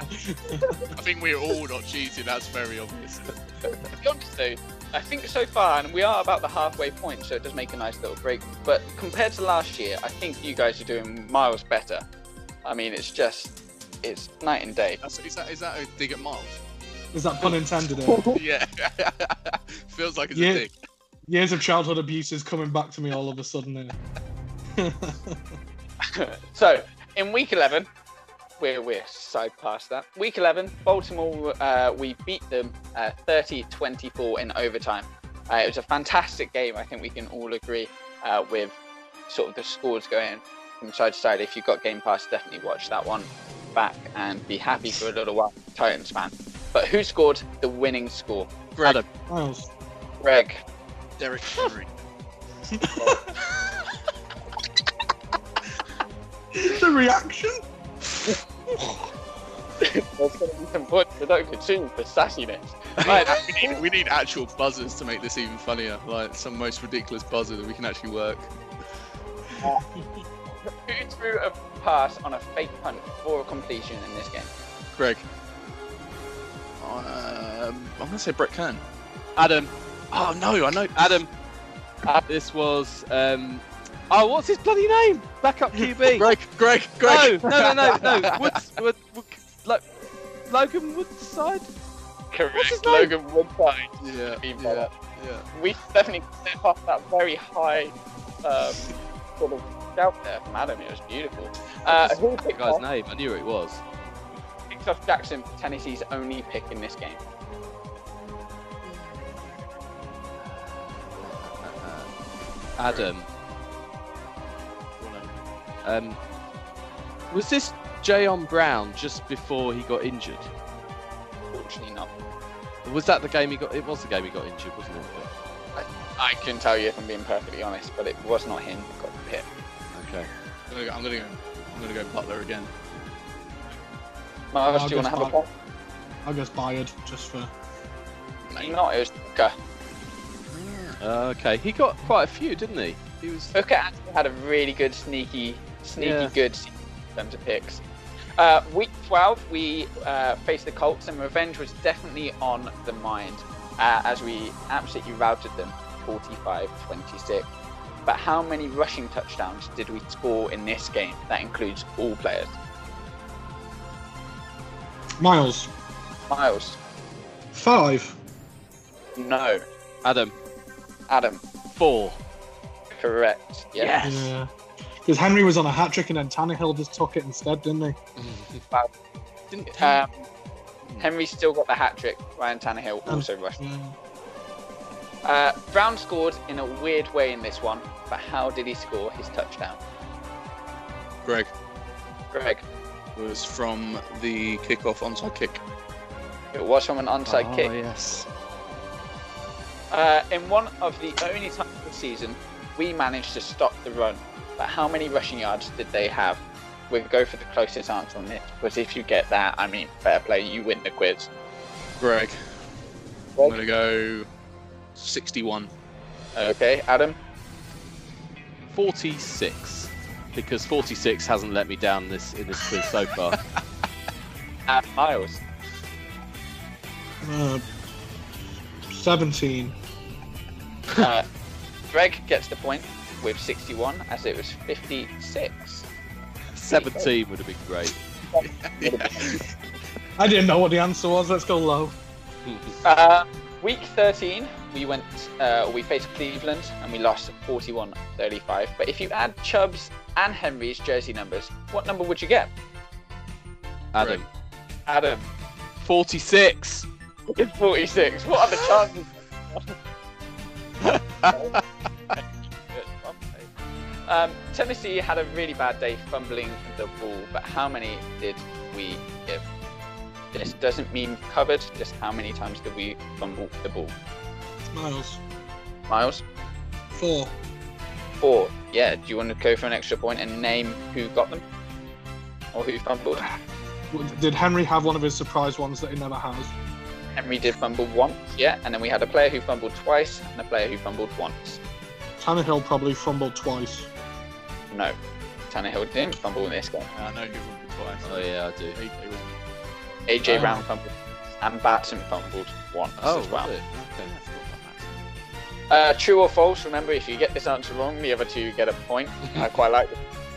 think we're all not cheating. That's very obvious. To be honest though, I think so far, and we are about the halfway point, so it does make a nice little break. But compared to last year, I think you guys are doing miles better. I mean, it's just, it's night and day. That's, is that is that a dig at Miles? Is that pun intended? yeah. Feels like it's Yeah. a dig. Years of childhood abuse is coming back to me all of a sudden. eh? so in week 11 we're, we're side past that week 11 baltimore uh, we beat them uh, 30-24 in overtime uh, it was a fantastic game i think we can all agree uh, with sort of the scores going from side to side if you've got game pass definitely watch that one back and be happy for a little while titans fan but who scored the winning score Greg. Adam. Miles. greg Derrick Henry. The reaction? there's going to be some points deducted soon for sassiness right, we, need, we need actual buzzers to make this even funnier. Like some most ridiculous buzzer that we can actually work. Uh, who threw a pass on a fake punt for a completion in this game Greg. Um, I'm gonna say Brett Kern. Adam, Oh no, I know. Adam. Uh, This was um. Oh, what's his bloody name? Backup QB. Greg, Greg, Greg. No, no, no, no, no. Woods, Wood, Wood, Lo- Logan Woodside. Correct. his name? Logan Woodside. Yeah, yeah, yeah. We definitely step off that very high um, sort of shout there from Adam. It was beautiful. Uh, who picked guy's off, name. I knew it was. picked off Jackson, Tennessee's only pick in this game? Adam. Um, was this Jayon Brown just before he got injured? Fortunately not. Was that the game he got? It was the game he got injured, wasn't it? I can tell you if I'm being perfectly honest, but it was not him who got the pick. Okay. I'm gonna go. I'm gonna go. I'm gonna go Butler again. Miles, I'll do you want to just have a buy- point? I guess Byard just for. Not, it was Booker. Uh, okay. He got quite a few, didn't he? He was. Booker actually had a really good sneaky, sneaky Yeah. good season in terms of picks. Uh, week 12, we uh, faced the Colts, and revenge was definitely on the mind uh, as we absolutely routed them 45 26. But how many rushing touchdowns did we score in this game? That includes all players. Miles. Miles, Five. no. Adam. Adam, Four. correct. Yeah. Yeah. Because Henry was on a hat trick and then Tannehill just took it instead, didn't he? Didn't Um, Henry still got the hat trick. Ryan Tannehill Um, also rushed. Yeah. Uh, Brown scored in a weird way in this one, but how did he score his touchdown? Greg Greg, was from the kickoff onside kick. it was from an onside oh, kick. yes. Uh, in one of the only times of the season, we managed to stop the run. But how many rushing yards did they have? We'll go for the closest answer on this, because if you get that, I mean, fair play, you win the quiz. Greg. I'm gonna go 61. Okay, Adam, 46. Because 46 hasn't let me down this in this quiz so far. and Miles. Uh, 17. Uh, Greg gets the point with 61, as it was 56. 17 would have been great. I didn't know what the answer was. Let's go low. Uh, week 13, we went, uh, we faced Cleveland and we lost 41-35. But if you add Chubb's and Henry's jersey numbers, what number would you get? Adam. Adam, 46. It's 46. What are the chances? um, Tennessee had a really bad day fumbling the ball, but how many did we give? This doesn't mean covered, just how many times did we fumble the ball? Miles. Miles? Four. Four. Yeah, do you want to go for an extra point and name who got them? Or who fumbled? Did Henry have one of his surprise ones that he never has? Henry did fumble once, yeah, and then we had a player who fumbled twice and a player who fumbled once. Tannehill probably fumbled twice. No, Tannehill didn't fumble in this game. I know who fumbled twice. Oh yeah, I do. He- he AJ Oh. Um, Brown fumbled and Batson fumbled once Oh, as well. was Okay. Forgot about Uh, true or false? Remember, if you get this answer wrong, the other two get a point. I quite like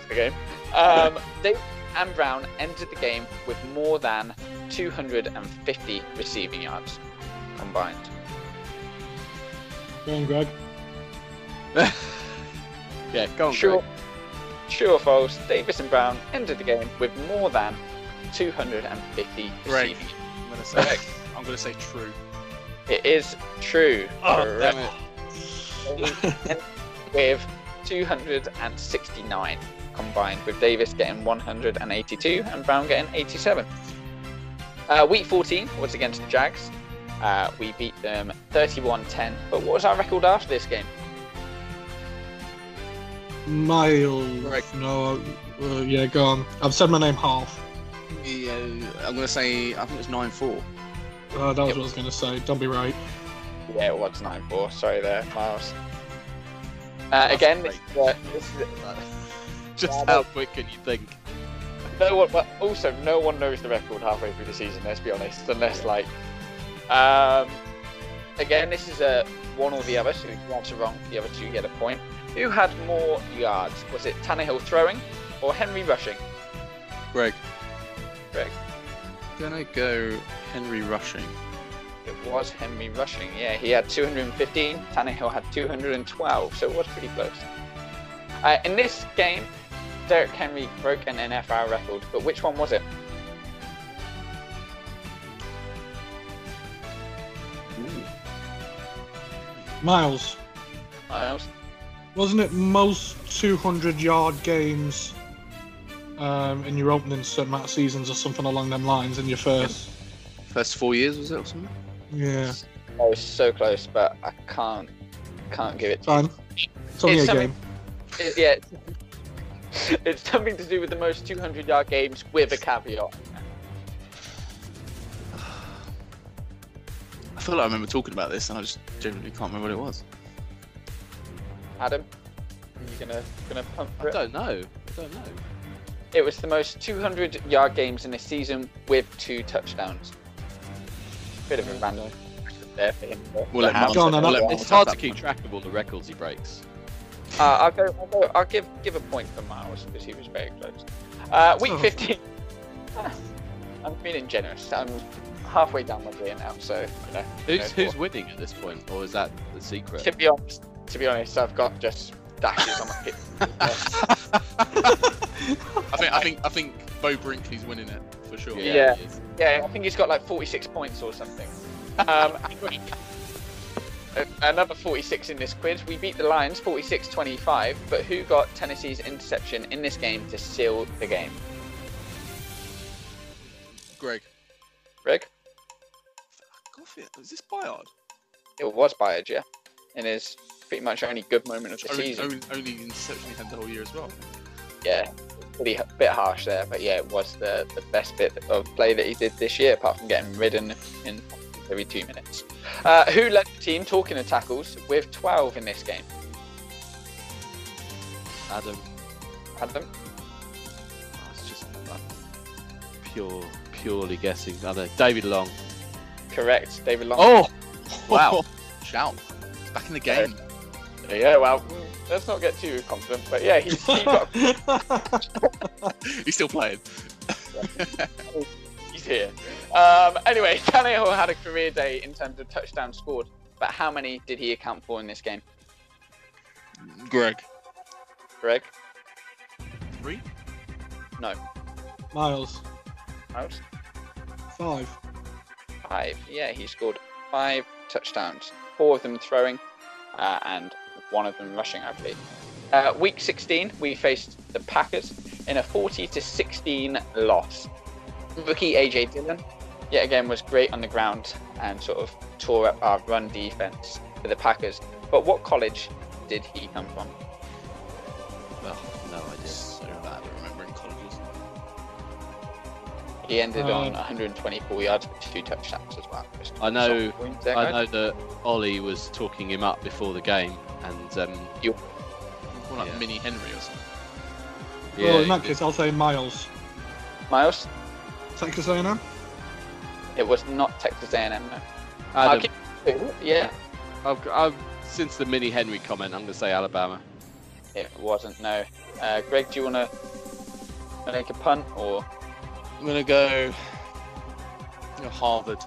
the game. Um, Davis and Brown entered the game with more than 250 receiving yards combined. Go on, Greg. Yeah, go on. True, Greg. true or false? Davis and Brown entered the game with more than 250 Greg. receiving. I'm gonna say. I'm gonna say true. It is true. Oh, Correct. damn it. with 269 combined, with Davis getting 182 and Brown getting 87. Uh, week 14 was against the Jags. Uh, we beat them 31-10. But what was our record after this game? Miles. Greg. No, uh, yeah, go on. I've said my name half. Yeah, I'm gonna say. I think it's nine four. Uh, that was what I was going to say. Don't be right. Yeah, it was 9-4. Sorry there, Miles. Uh, again, this, is, uh, this is Just Yeah, how quick can you think? no one. But also, no one knows the record halfway through the season. Let's be honest, unless like, um, again, this is a one or the other. So if you answer wrong, the other two get a point. Who had more yards? Was it Tannehill throwing or Henry rushing? Greg. Greg. Gonna go Henry rushing. It was Henry rushing. Yeah, he had 215. Tannehill had 212. So it was pretty close. Uh, in this game, Derrick Henry broke an NFL record, but which one was it? Miles. Miles. Wasn't it most 200 yard games um, in your opening certain amount of seasons or something along them lines in your first? First four years was it or something? Yeah, I was so close, but I can't can't give it. To you. fine. It's only It's a something- game. It- yeah, it's something to do with the most 200 yard games with a caveat. I feel like I remember talking about this, and I just genuinely can't remember what it was. Adam, are you gonna gonna pump for I it? don't know. I don't know. It was the most 200 yard games in a season with two touchdowns. Bit of a random there for him. but- We'll let but on, Monty- we'll let I'll- Monty It's hard to keep track of all the records he breaks. Uh, I'll go. I'll go. I'll give give a point for Miles because he was very close. Uh, week Oh. 15. I'm feeling generous. I'm halfway down my beer now, so you know. Who's no who's thought. winning at this point, or is that the secret? To be honest, to be honest, I've got just dashes on my kit. I think I think I think Bo Brinkley's winning it for sure. Yeah. he is. Yeah, I think he's got like 46 points or something. Um, another 46 in this quiz. We beat the Lions 46-25, but who got Tennessee's interception in this game to seal the game? Greg. Greg? Fuck coffee. Is this Byard? It was Byard, yeah. In his pretty much only good moment of the Only, season. only, only interception he had the whole year as well. Yeah, pretty h- bit harsh there, but yeah, it was the, the best bit of play that he did this year, apart from getting ridden in every two minutes. Uh, who led the team talking to tackles with 12 in this game? Adam. Adam? Oh, it's just like, pure, purely guessing. I don't know. David Long. Correct, David Long. Oh, wow. Shout. He's back in the game. Yeah, well, let's not get too confident, but yeah, he, he got He's still playing. he's here. Um, anyway, Tannehill had a career day in terms of touchdowns scored, but how many did he account for in this game? Greg. Greg? Three? No. Miles. Miles? Five. five. Yeah, he scored five touchdowns, four of them throwing, uh, and one of them rushing, I believe. Uh, week 16, we faced the Packers in a 40 to 16 loss. Rookie AJ Dillon, yet again, was great on the ground and sort of tore up our run defense for the Packers. But what college did he come from? He ended on 124 yards with two touchdowns as well. I know- there, I know that Ollie was talking him up before the game, and um, More like Yeah. Mini Henry or something. yeah, well, in that case, I'll say Miles. Miles, Texas A&M. it was not Texas A&M. No. Adam, give- Yeah, I've, I've, since the mini Henry comment, I'm going to say Alabama. it wasn't. No. Uh, Greg, do you want to make a punt or? I'm gonna go. you know, Harvard.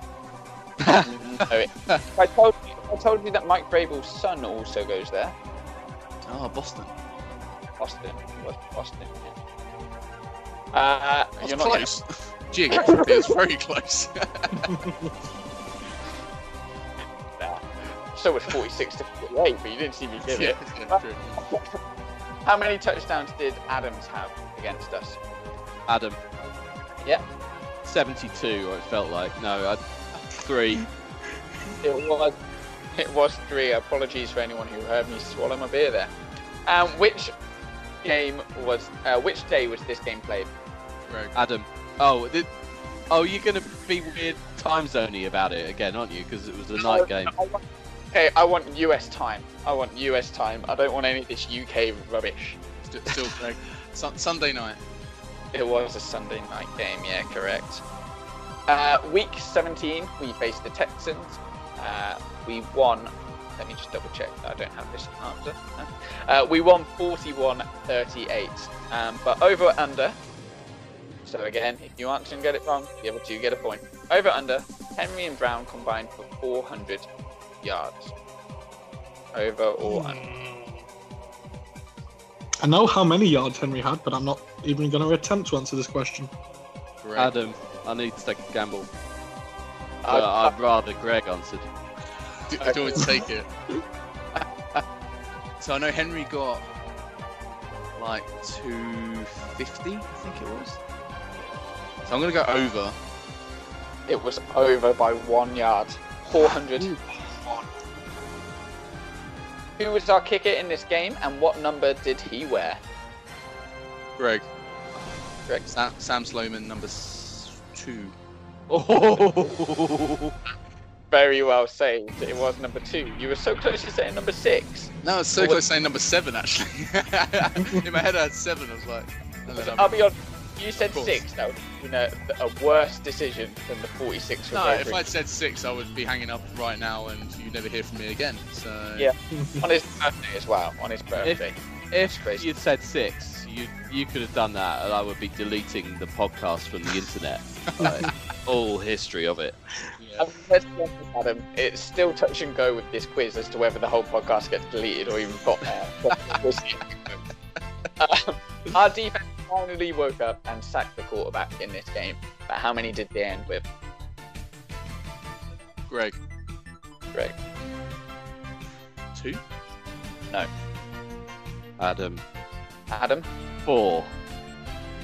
I told you. I told you that Mike Vrabel's son also goes there. Oh, Boston. Boston. It Boston. Yeah. Uh, That's you're not gonna- close. Geographically, it's very close. Nah. So was 46 to 48, but you didn't see me give yeah, it. yeah. How many touchdowns did Adams have against us? Adam. Yeah. 72, or it felt like. No, I, three. It was. It was three. Apologies for anyone who heard me swallow my beer there. Um, which game was? Uh, which day was this game played? Greg. Adam. Oh, did, oh, you're going to be weird time zoney about it again, aren't you? Because it was a night game. I want- Okay, I want US time. I want US time. I don't want any of this UK rubbish. Still, still Greg. Sunday night. It was a Sunday night game, yeah, correct. Uh, week 17, we faced the Texans. Uh, we won. Let me just double check I don't have this answer. Uh, we won 41 38. Um, but over under. So again, if you answer and get it wrong, the other two get a point. Over under, Henry and Brown combined for 400 yards. Over or under. I know how many yards Henry had, but I'm not even going to attempt to answer this question. Greg. Adam, I need to take a gamble. Uh, But I'd rather Greg answered. Do, do you want to take it? so I know Henry got like 250, I think it was. So I'm gonna go over. It was over by one yard. 400. Who was our kicker in this game and what number did he wear? Greg. Greg. Sam, Sam Sloman, number s- two. Oh, Very well saved. It was number two. You were so close to saying number six. No, it's so What- close saying number seven actually. in my head I had seven. I was like, I'll be honest. You said six. That would have been a, a worse decision than the 46 for no, Gregory. if I'd said six, I would be hanging up right now, and you'd never hear from me again. So Yeah. On his birthday as well. On his birthday. if crazy. you'd said six, you you could have done that, and I would be deleting the podcast from the internet. Like, all history of it. Um, let's be honest, Adam. It's still touch and go with this quiz as to whether the whole podcast gets deleted or even got there. But we'll see. Um, our defense finally woke up and sacked the quarterback in this game. But how many did they end with, Greg, Greg? two. No. Adam, Adam? four.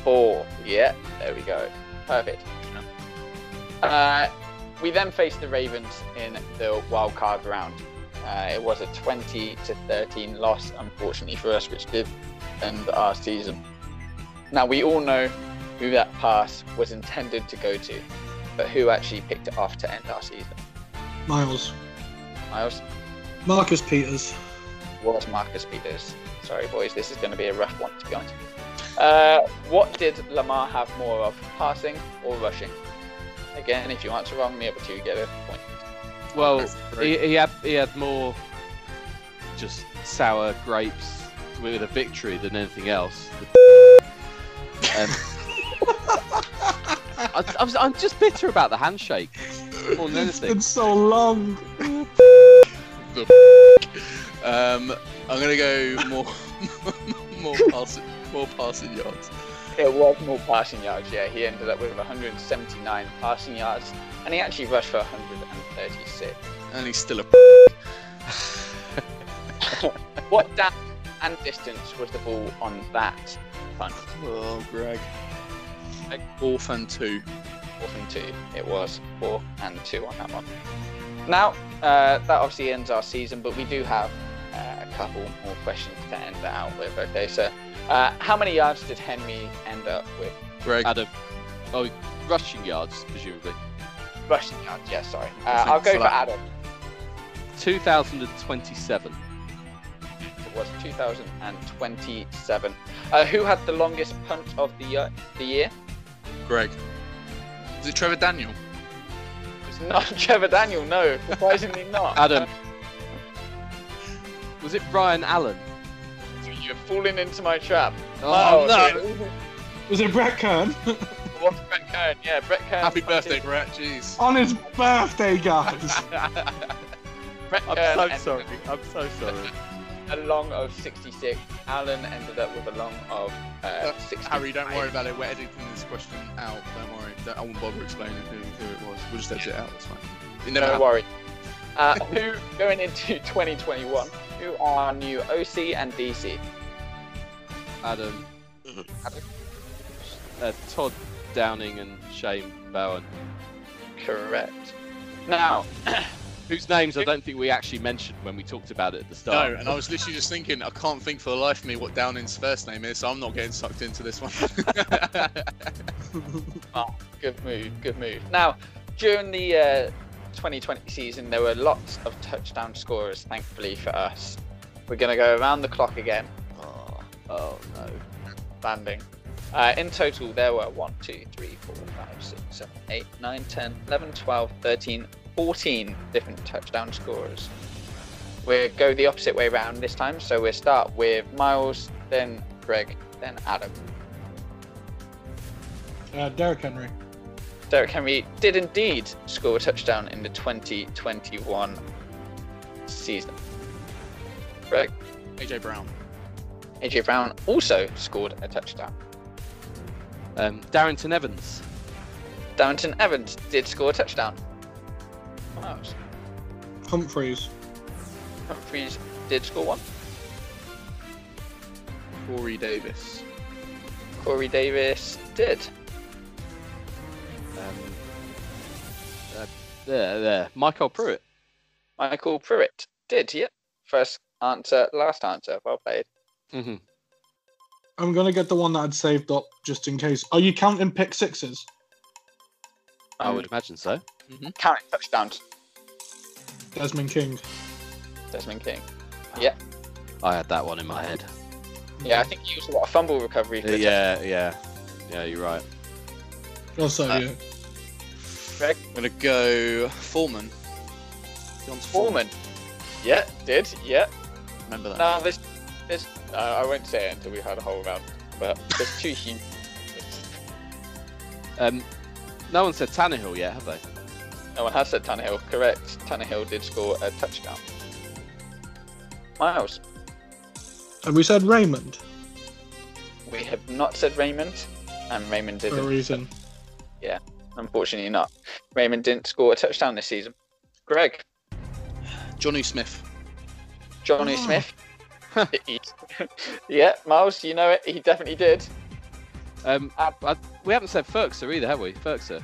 Four. Yeah, there we go. Perfect. Uh, we then faced the Ravens in the wild card round. Uh, it was a 20 to 13 loss, unfortunately for us, which did end our season. Now we all know who that pass was intended to go to, but who actually picked it off to end our season? Miles. Miles Marcus Peters. was Marcus Peters. Sorry, boys, this is going to be a rough one to be honest. Uh, what did Lamar have more of, passing or rushing? Again, if you answer wrong, the other two get a point. Well, he, he had he had more just sour grapes with a victory than anything else. Um, I, I was, I'm just bitter about the handshake more than It's anything. been so long. Um, I'm gonna go more, more passing, more passing yards. It was more passing yards, yeah. He ended up with 179 passing yards, and he actually rushed for 136. And he's still a. What depth and distance was the ball on that punt? Oh, Greg. And two. Fourth and two. It was four and two on that one. Now, uh, that obviously ends our season, but we do have uh, a couple more questions to end that out with. Okay, so uh, how many yards did Henry end up with? Greg. Adam. Oh, rushing yards, presumably. Rushing yards, yeah, sorry. Uh, I'll go for Adam. 2027. It was 2027. Uh, who had the longest punt of the year? The year? Greg. Is it Trevor Daniel? It's not Trevor Daniel. No, surprisingly not. Adam. Was it Brian Allen? You're falling into my trap. Oh, no. it Was it Brett Kern? was Brett Kern. Yeah, Brett Kern. Happy punted- birthday, Brett. Jeez. On his birthday, guys. Brett I'm Kern so ended sorry. I'm so sorry. A long of 66. Alan ended up with a long of uh, 60. Harry, don't worry about it. We're editing this question out. Don't worry. Don't, I won't bother explaining who, who it was. We'll just edit it out. It's fine. It never No happened. worry. Uh, who going into 2021? Who are our new OC and DC? Adam. Adam. Uh, Todd Downing and Shane Bowen. Correct. Now, Whose names I don't think we actually mentioned when we talked about it at the start. No, and I was literally just thinking, I can't think for the life of me what Downing's first name is, so I'm not getting sucked into this one. good move, good move. Now, during the uh, 2020 season, there were lots of touchdown scorers, thankfully for us. We're going to go around the clock again. Oh, oh no. Landing. Uh, in total, there were 1, 2, 3, 4, 5, 6, 7, 8, 9, 10, 11, 12, 13, 14 different touchdown scorers. We'll go the opposite way around this time. So we'll start with Miles, then Greg, then Adam. uh, Derrick Henry. Derrick Henry did indeed score a touchdown in the 2021 season. Greg, AJ Brown. AJ Brown also scored a touchdown. Um, Darrynton Evans. Darrynton Evans did score a touchdown. Miles. Humphries. Humphries did score one. Corey Davis. Corey Davis did. Um, uh, there, there. MyCole Pruitt. MyCole Pruitt did. Yep. First answer, last answer. Well played. hmm I'm gonna get the one that I'd saved up just in case. Are you counting pick sixes? I would imagine so. Counting touchdowns. Desmond King. Desmond King. Yeah. I had that one in my head. Yeah, I think he used a lot of fumble recovery. For Uh, yeah, yeah, yeah. You're right. Also, Uh, yeah. Greg I'm gonna go Foreman. John Foreman. Yeah, did. Yeah. Remember that? Now this, this. Uh, I won't say it until we had a whole round. But there's two huge. Um, no one said Tannehill yet, have they? No one has said Tannehill. Correct. Tannehill did score a touchdown. Miles. Have we said Raymond We have not said Raymond, and Raymond did for a didn't. reason? Yeah. Unfortunately, not. Raymond didn't score a touchdown this season. Greg. Jonnu Smith. Jonnu Oh. Smith. Yeah, Miles, you know it. He definitely did. Um, Uh, I, we haven't said Firkser either, have we? Firkser.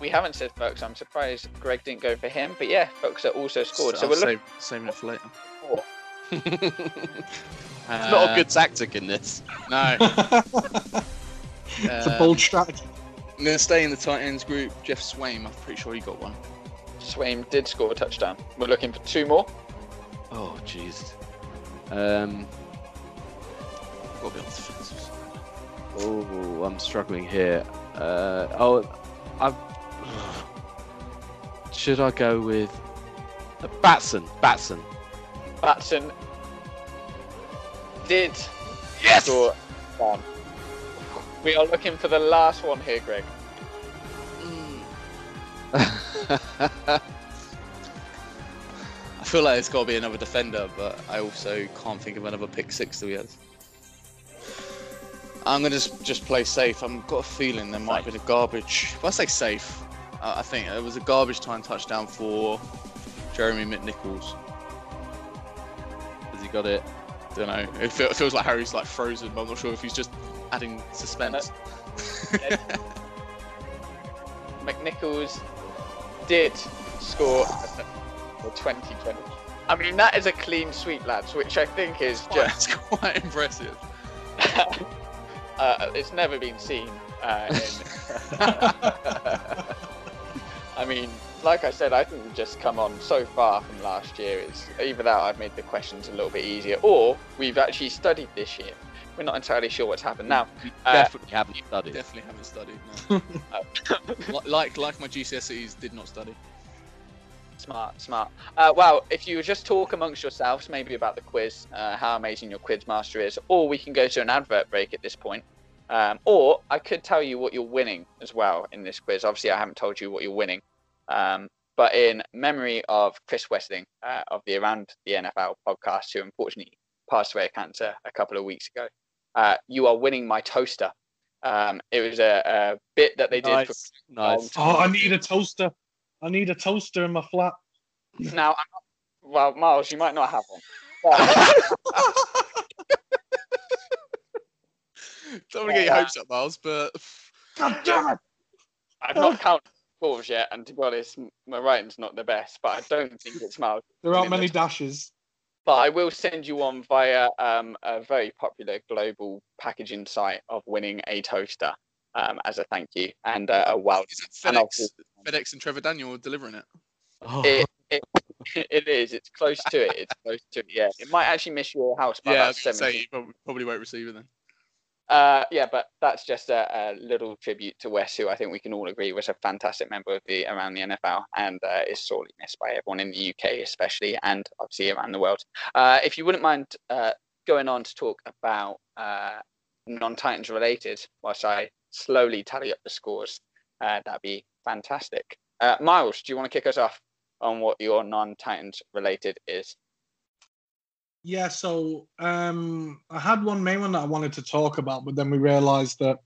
We haven't said Ferguson. I'm surprised Greg didn't go for him. But yeah, Ferguson also scored. So I'll we're looking save, saving it for later. for it's Uh, not a good tactic in this. No. it's a Uh, bold strategy. I'm gonna stay in the tight ends group. Geoff Swaim. I'm pretty sure he got one. Swaim did score a touchdown. We're looking for two more. Oh, jeez. Um, Got to be on the defensive side. Oh, I'm struggling here. Uh, oh, I. Should I go with uh, Batson? Batson. Batson did Yes. score one. We are looking for the last one here, Greg. I feel like it's got to be another defender, but I also can't think of another pick six that we had. I'm gonna just just play safe. I've got a feeling there might be a garbage. If I say safe, uh, I think it was a garbage time touchdown for Jeremy McNichols. Has he got it? Don't know. It, feels like Harry's like frozen, but I'm not sure if he's just adding suspense. McNichols did score for 2020. I mean, that is a clean sweep, lads, which I think is That's just. quite impressive. uh, it's never been seen. Uh, in... I mean, like I said, I think we've just come on so far from last year. It's either that I've made the questions a little bit easier, or we've actually studied this year. We're not entirely sure what's happened now. Uh, Definitely haven't studied. Definitely haven't studied. No. Like like my GCSEs did not study. Smart, smart. Uh, well, if you just talk amongst yourselves, maybe about the quiz, uh, how amazing your quiz master is, or we can go to an advert break at this point. Um, or I could tell you what you're winning as well in this quiz. Obviously, I haven't told you what you're winning. Um, but in memory of Chris Wesseling uh, of the Around the NFL podcast, who unfortunately passed away of cancer a couple of weeks ago, uh, you are winning my toaster. Um, it was a, a bit that they did. For, Nice, nice. Oh, I need a toaster. I need a toaster in my flat. now, I'm not, well, Miles, you might not have one. But, Don't want to get your hopes up, Miles, but God damn it! I've not counted scores yet, and to be honest, my writing's not the best, but I don't think it's Miles. There aren't many the- dashes. But I will send you one via um, a very popular global packaging site of winning a toaster um, as a thank you and uh, a wow. is that And FedEx? Obviously- FedEx and Trevor Daniel delivering it. Oh, It, it, it is. It's close to it. It's close to it. Yeah, it might actually miss your house by yeah, I about was gonna seven. say you probably, probably won't receive it then. Uh, yeah, but that's just a, a little tribute to Wes, who I think we can all agree was a fantastic member of the around the NFL and uh, is sorely missed by everyone in the UK, especially, and obviously around the world. Uh, if you wouldn't mind uh, going on to talk about uh, non-Titans related, whilst I slowly tally up the scores, uh, that'd be fantastic. Uh, Miles, do you want to kick us off on what your non-Titans related is? Yeah, so um, I had one main one that I wanted to talk about, but then we realised that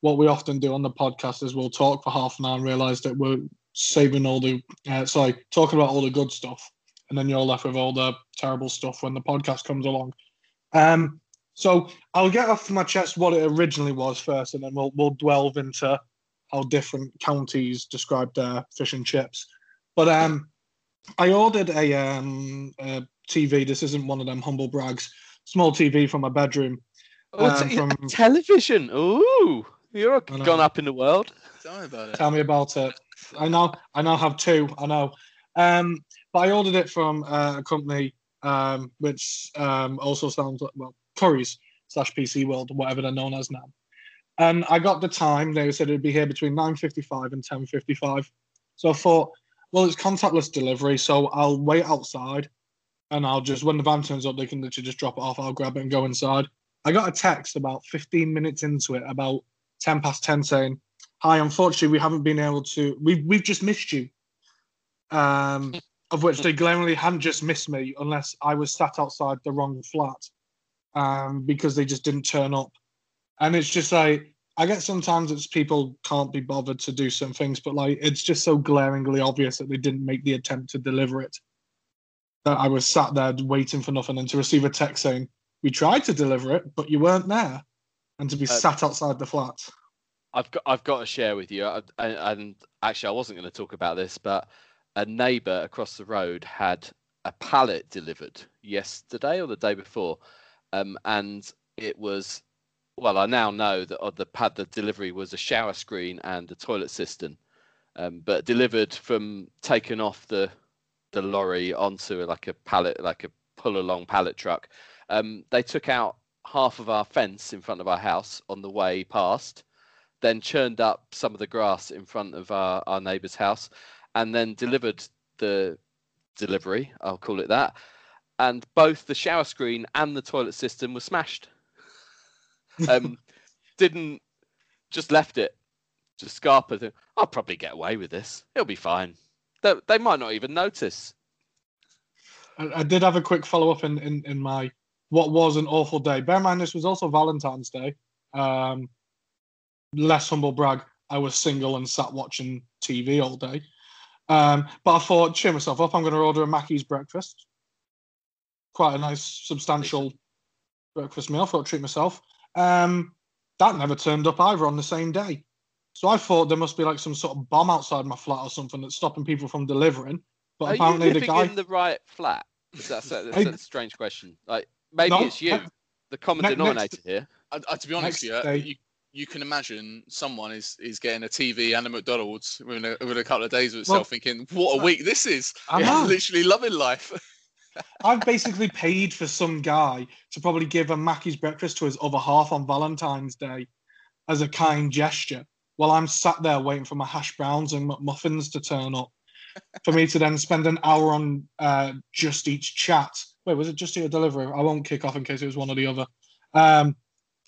what we often do on the podcast is we'll talk for half an hour and realise that we're saving all the, uh, sorry, talking about all the good stuff, and then you're left with all the terrible stuff when the podcast comes along. Um, so I'll get off my chest what it originally was first, and then we'll we'll delve into how different counties describe their fish and chips. But um, I ordered a um a TV. This isn't one of them humble brags. Small TV from my bedroom. Oh, um, t- from- television. Ooh, you're I know. gone up in the world. Tell me about it. Tell me about it. I know. I now have two. I know. Um, but I ordered it from uh, a company um, which um, also sounds like well Curry's slash PC World, whatever they're known as now. And I got the time. They said it'd be here between 9:55 and 10:55. So I thought, well, it's contactless delivery, so I'll wait outside, and I'll just when the van turns up, they can literally just drop it off. I'll grab it and go inside. I got a text about 15 minutes into it, about 10 past 10, saying, "Hi, unfortunately, we haven't been able to. We've we've just missed you." Um, of which they glaringly hadn't just missed me, unless I was sat outside the wrong flat, um, because they just didn't turn up. And it's just like I get sometimes it's people can't be bothered to do some things, but like it's just so glaringly obvious that they didn't make the attempt to deliver it. That I was sat there waiting for nothing, and to receive a text saying, "We tried to deliver it, but you weren't there," and to be Uh, sat outside the flat. I've got I've got to share with you, I- and, and actually I wasn't going to talk about this, but a neighbour across the road had a pallet delivered yesterday or the day before, um, and it was well, I now know that on the pad the delivery was a shower screen and a toilet cistern, um, but delivered from taken off the the lorry onto like a pallet, like a pull along pallet truck. Um, they took out half of our fence in front of our house on the way past then churned up some of the grass in front of our, our neighbour's house, and then delivered the delivery, I'll call it that. And both the shower screen and the toilet system were smashed. Um, didn't just left it. Just Scarpa. I'll probably get away with this. It'll be fine. They, they might not even notice. I, I did have a quick follow up in, in in my what was an awful day. Bear in mind this was also Valentine's Day, Um, less humble brag, I was single and sat watching TV all day. Um, but I thought, cheer myself up. I'm going to order a Mackey's breakfast. Quite a nice, substantial breakfast meal. thought, treat myself. Um, that never turned up either on the same day. So I thought there must be like some sort of bomb outside my flat or something that's stopping people from delivering. But Are you apparently the living guy. in the right flat? That's a, that's I- a strange question. Like maybe No, it's you, ne- the common ne- next- denominator here. I, I, to be honest, Next yeah, day- you, you can imagine someone is is getting a TV and a McDonald's within a, within a couple of days of itself, Well, thinking, "What a week this is! I I'm know. literally loving life." I've basically paid for some guy to probably give a Mackey's breakfast to his other half on Valentine's Day as a kind gesture while I'm sat there waiting for my hash browns and muffins to turn up for me to then spend an hour on uh, Just Eat's chat. Wait, was it Just or Deliveroo? I won't kick off in case it was one or the other. Um,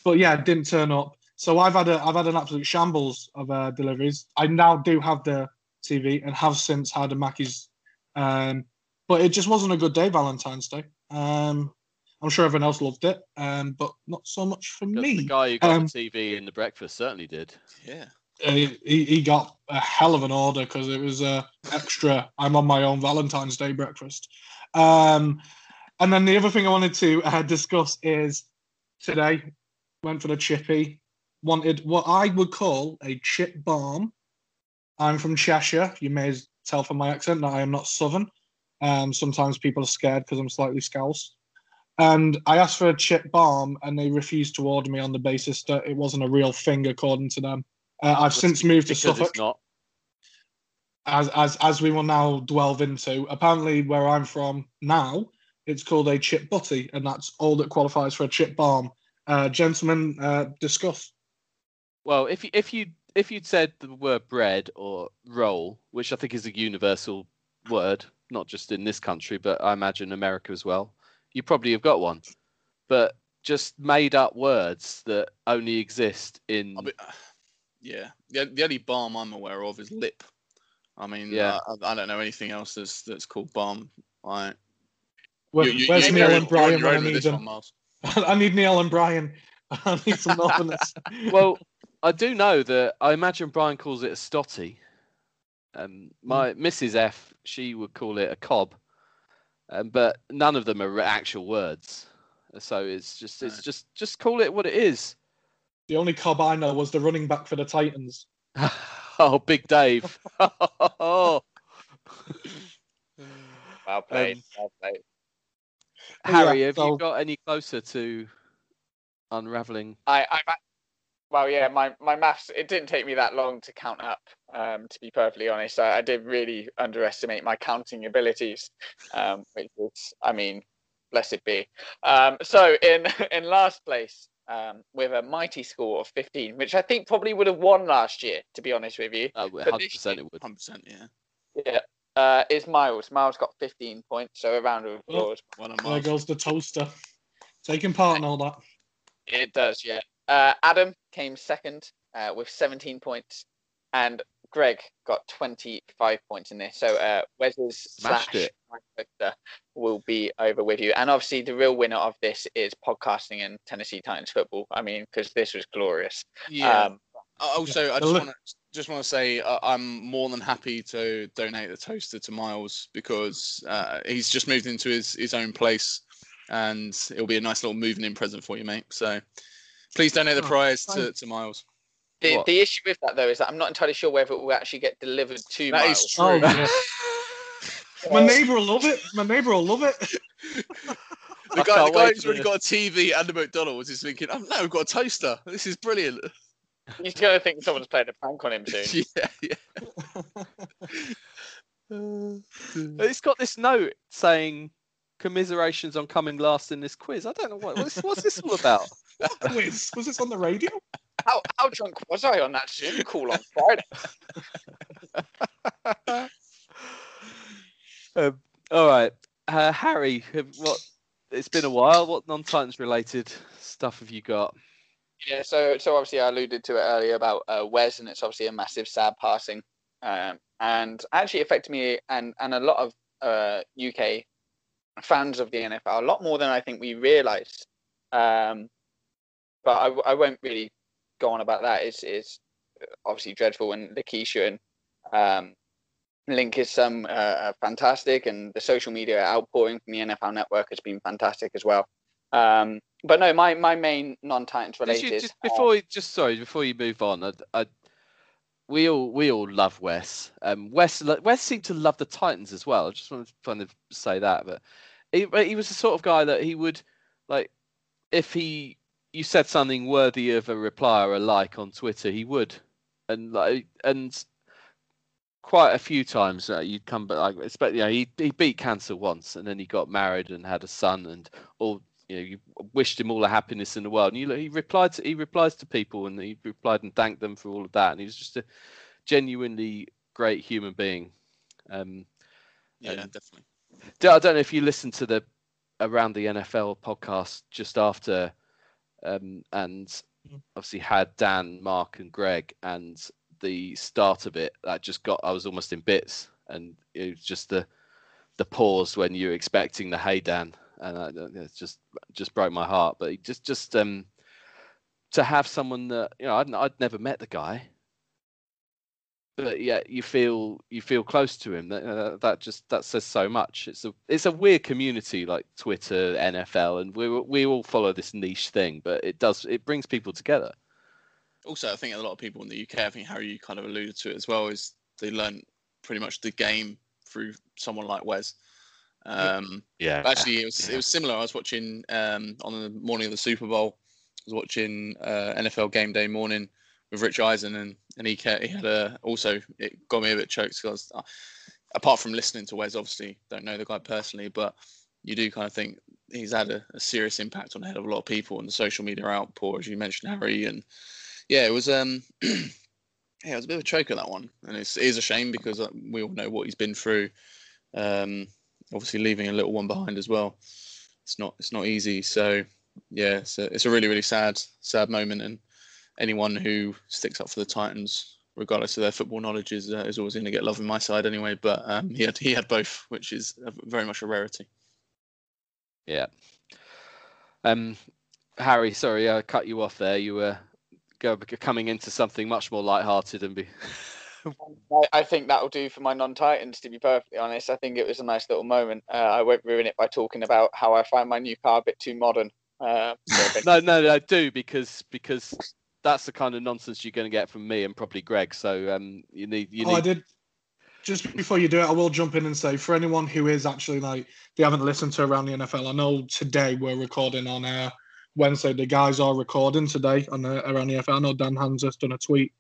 but yeah, it didn't turn up. So I've had a I've had an absolute shambles of uh, deliveries. I now do have the TV and have since had a Mackey's um, but it just wasn't a good day, Valentine's Day. Um, I'm sure everyone else loved it, um, but not so much for me. The guy who got Um, the TV in the breakfast certainly did. Yeah, Uh, he, he got a hell of an order because it was uh, extra. I'm on my own Valentine's Day breakfast. Um, and then the other thing I wanted to uh, discuss is today went for the chippy. Wanted what I would call a chip bomb. I'm from Cheshire. You may tell from my accent that I am not southern. Um, sometimes people are scared because I'm slightly scouse. And I asked for a chip bomb, and they refused to order me on the basis that it wasn't a real thing, according to them. Uh, I've since moved to Suffolk, as as as we will now delve into. Apparently, where I'm from now, it's called a chip butty, and that's all that qualifies for a chip bomb. Uh, gentlemen, uh, discuss. Well, if you if you if you'd said the word bread or roll, which I think is a universal word, not just in this country, but I imagine America as well, you probably have got one. But just made up words that only exist in I'll be, yeah. The, the only balm I'm aware of is lip. I mean, Yeah. uh, I, I don't know anything else that's that's called balm. I, Where, you, you, where's you're, Neil and Brian when I need them? one, I need Neil and Brian. I need some help on this. well, I do know that I imagine Brian calls it a stotty. Um, my Mrs. F, she would call it a cob, um, but none of them are actual words. So it's just it's just just call it what it is. the only cob I know was the running back for the Titans. oh, Big Dave. oh, Well played. Um, well played. But yeah, Harry, have so- you got any closer to unraveling? I, I'm at, well, yeah, my, my maths, it didn't take me that long to count up, um, to be perfectly honest. I, I did really underestimate my counting abilities, um, which is, I mean, blessed be. Um, so in, in last place, um, with a mighty score of 15, which I think probably would have won last year, to be honest with you, Oh, But 100% this it would. 100%, yeah. yeah, uh, is Miles. Miles got 15 points, so a round of Oh. applause. Well, There goes the toaster. Taking part in all that. It does, yeah. Uh, Adam came second uh, with 17 points, and Greg got 25 points in this. So uh, Wes's Smashed slash it. Will be over with you. And obviously, the real winner of this is podcasting and Tennessee Titans football. I mean, because this was glorious. Yeah. Um, Uh, Also, I just want to just want to say uh, I'm more than happy to donate the toaster to Miles because uh, he's just moved into his his own place, and it'll be a nice little moving in present for you, mate. So please donate the Oh, prize to, to Miles. the, What? the issue with that, though, is that I'm not entirely sure whether it will actually get delivered to That Miles. is true. Oh, yeah. My neighbour will love it. My neighbour will love it. The guy, the guy who's already got a TV and a McDonald's is thinking, oh no, we've got a toaster. This is brilliant. He's going to think someone's played a prank on him soon. yeah, yeah. It's got this note saying commiserations on coming last in this quiz. I don't know what what's, what's this all about. Quiz. Was this on the radio? How, how drunk was I on that Zoom call on Friday? Um, all right, uh, Harry. Have, what? It's been a while. What non-Titans related stuff have you got? Yeah, so so obviously I alluded to it earlier about uh, Wes, and it's obviously a massive sad passing, um, and actually affected me and and a lot of uh, UK fans of the NFL a lot more than I think we realize. Um, but I, I won't really go on about that. It's, it's obviously dreadful, and Lakeisha and um, Link is some uh, fantastic, and the social media outpouring from the NFL Network has been fantastic as well. Um, but no, my, my main non-Titans Did related. just before you, just sorry before you move on, I, I, we all we all love Wes. Um, Wes Wes seemed to love the Titans as well. I just want to kind of say that, but he he was the sort of guy that he would like if he you said something worthy of a reply or a like on Twitter, he would, and like and quite a few times uh, you'd come back like expect you know he he beat cancer once and then he got married and had a son and all you know you wished him all the happiness in the world. And you, he replied to he replies to people and he replied and thanked them for all of that. And he was just a genuinely great human being. Um Yeah, definitely. I don't know if you listened to the around the NFL podcast just after, um, and Mm. obviously had Dan, Mark, and Greg, and the start of it that just got I was almost in bits, and it was just the the pause when you're expecting the hey Dan, and I, it just just broke my heart. But just just um to have someone that you know I'd I'd never met the guy, but yet you feel you feel close to him. That uh, that just that says so much. It's a it's a weird community like Twitter, NFL, and we we all follow this niche thing, but it does it brings people together. Also, I think a lot of people in the UK, I think Harry, you kind of alluded to it as well, is they learn pretty much the game through someone like Wes. Um, Yeah, actually, it was Yeah. it was similar. I was watching um, on the morning of the Super Bowl. I was watching uh, NFL Game Day morning with Rich Eisen, and and he he had a also it got me a bit choked because uh, apart from listening to Wes, obviously don't know the guy personally, but you do kind of think he's had a, a serious impact on the head of a lot of people and the social media outpour, as you mentioned, Harry, and yeah, it was um yeah, it was a bit of a choker that one, and it's, it is a shame because uh, we all know what he's been through. Um, obviously leaving a little one behind as well. It's not it's not easy. So yeah, it's a, it's a really really sad sad moment, and anyone who sticks up for the Titans, regardless of their football knowledge, is uh, is always going to get love on my side anyway. But um, he had he had both, which is very much a rarity. yeah. Um, Harry, sorry, I cut you off there. You were go, coming into something much more light-hearted and be. I, I think that'll do for my non-Titans. To be perfectly honest, I think it was a nice little moment. Uh, I won't ruin it by talking about how I find my new car a bit too modern. Uh, so no, no, no, I do because because that's the kind of nonsense you're going to get from me and probably Greg. So um, you need you oh, I need. did. Just before you do it, I will jump in and say for anyone who is actually like they haven't listened to around the NFL. I know today we're recording on uh, Wednesday. The guys are recording today on uh, around the NFL. I know Dan Hanzus has done a tweet.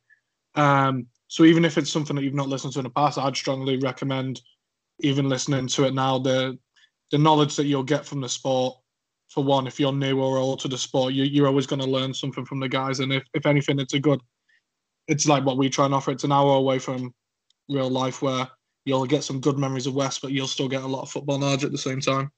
Um, so even if it's something that you've not listened to in the past, I'd strongly recommend even listening to it now. The the knowledge that you'll get from the sport, for one, if you're new or old to the sport, you, you're always going to learn something from the guys. And if, if anything, it's a good. It's like what we try and offer. It's an hour away from real life where you'll get some good memories of Wes, but you'll still get a lot of football knowledge at the same time.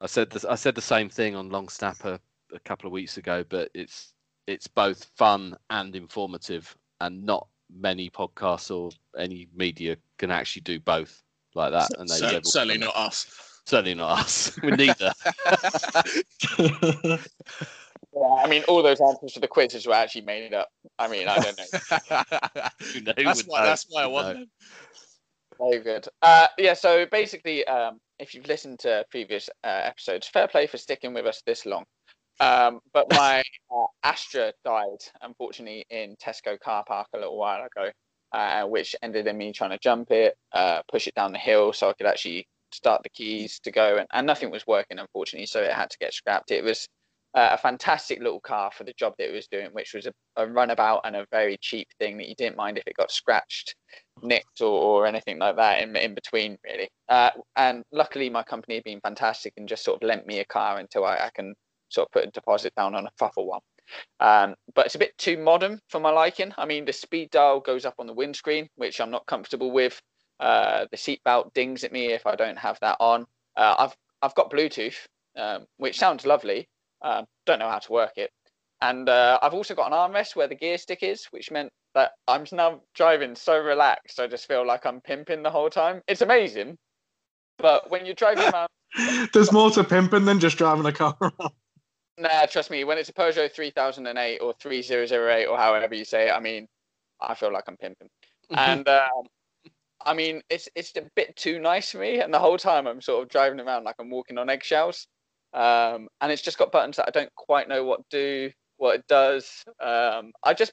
I said I said the same thing on Long Snapper a couple of weeks ago, but it's it's both fun and informative, and not many podcasts or any media can actually do both like that. And they Cer- level- certainly not us. certainly not us. We're neither. yeah, I mean, all those answers to the quizzes were actually made up. I mean, I don't know. Who know- that's why. know? That's why I Who won. them. Very good. Uh, yeah, so basically, um, if you've listened to previous uh, episodes, fair play for sticking with us this long. Um, but my uh, Astra died, unfortunately, in Tesco car park a little while ago, uh, which ended in me trying to jump it, uh, push it down the hill so I could actually start the keys to go, and, and nothing was working, unfortunately, so it had to get scrapped. It was uh, a fantastic little car for the job that it was doing, which was a, a runabout and a very cheap thing that you didn't mind if it got scratched nicked or, or anything like that in, in between really uh, and luckily my company had been fantastic and just sort of lent me a car until I, I can sort of put a deposit down on a proper one um, but it's a bit too modern for my liking i mean the speed dial goes up on the windscreen which i'm not comfortable with uh, the seatbelt dings at me if i don't have that on uh, i've i've got bluetooth um, which sounds lovely um, don't know how to work it and uh, I've also got an armrest where the gear stick is, which meant that I'm now driving so relaxed. I just feel like I'm pimping the whole time. It's amazing, but when you're driving around, There's more to pimping than just driving a car around. Nah, trust me. When it's a Peugeot 3008 or 3008 or however you say it, I mean, I feel like I'm pimping. And um, I mean, it's it's a bit too nice for me. And the whole time I'm sort of driving around like I'm walking on eggshells. Um, and it's just got buttons that I don't quite know what do, what it does. Um, I just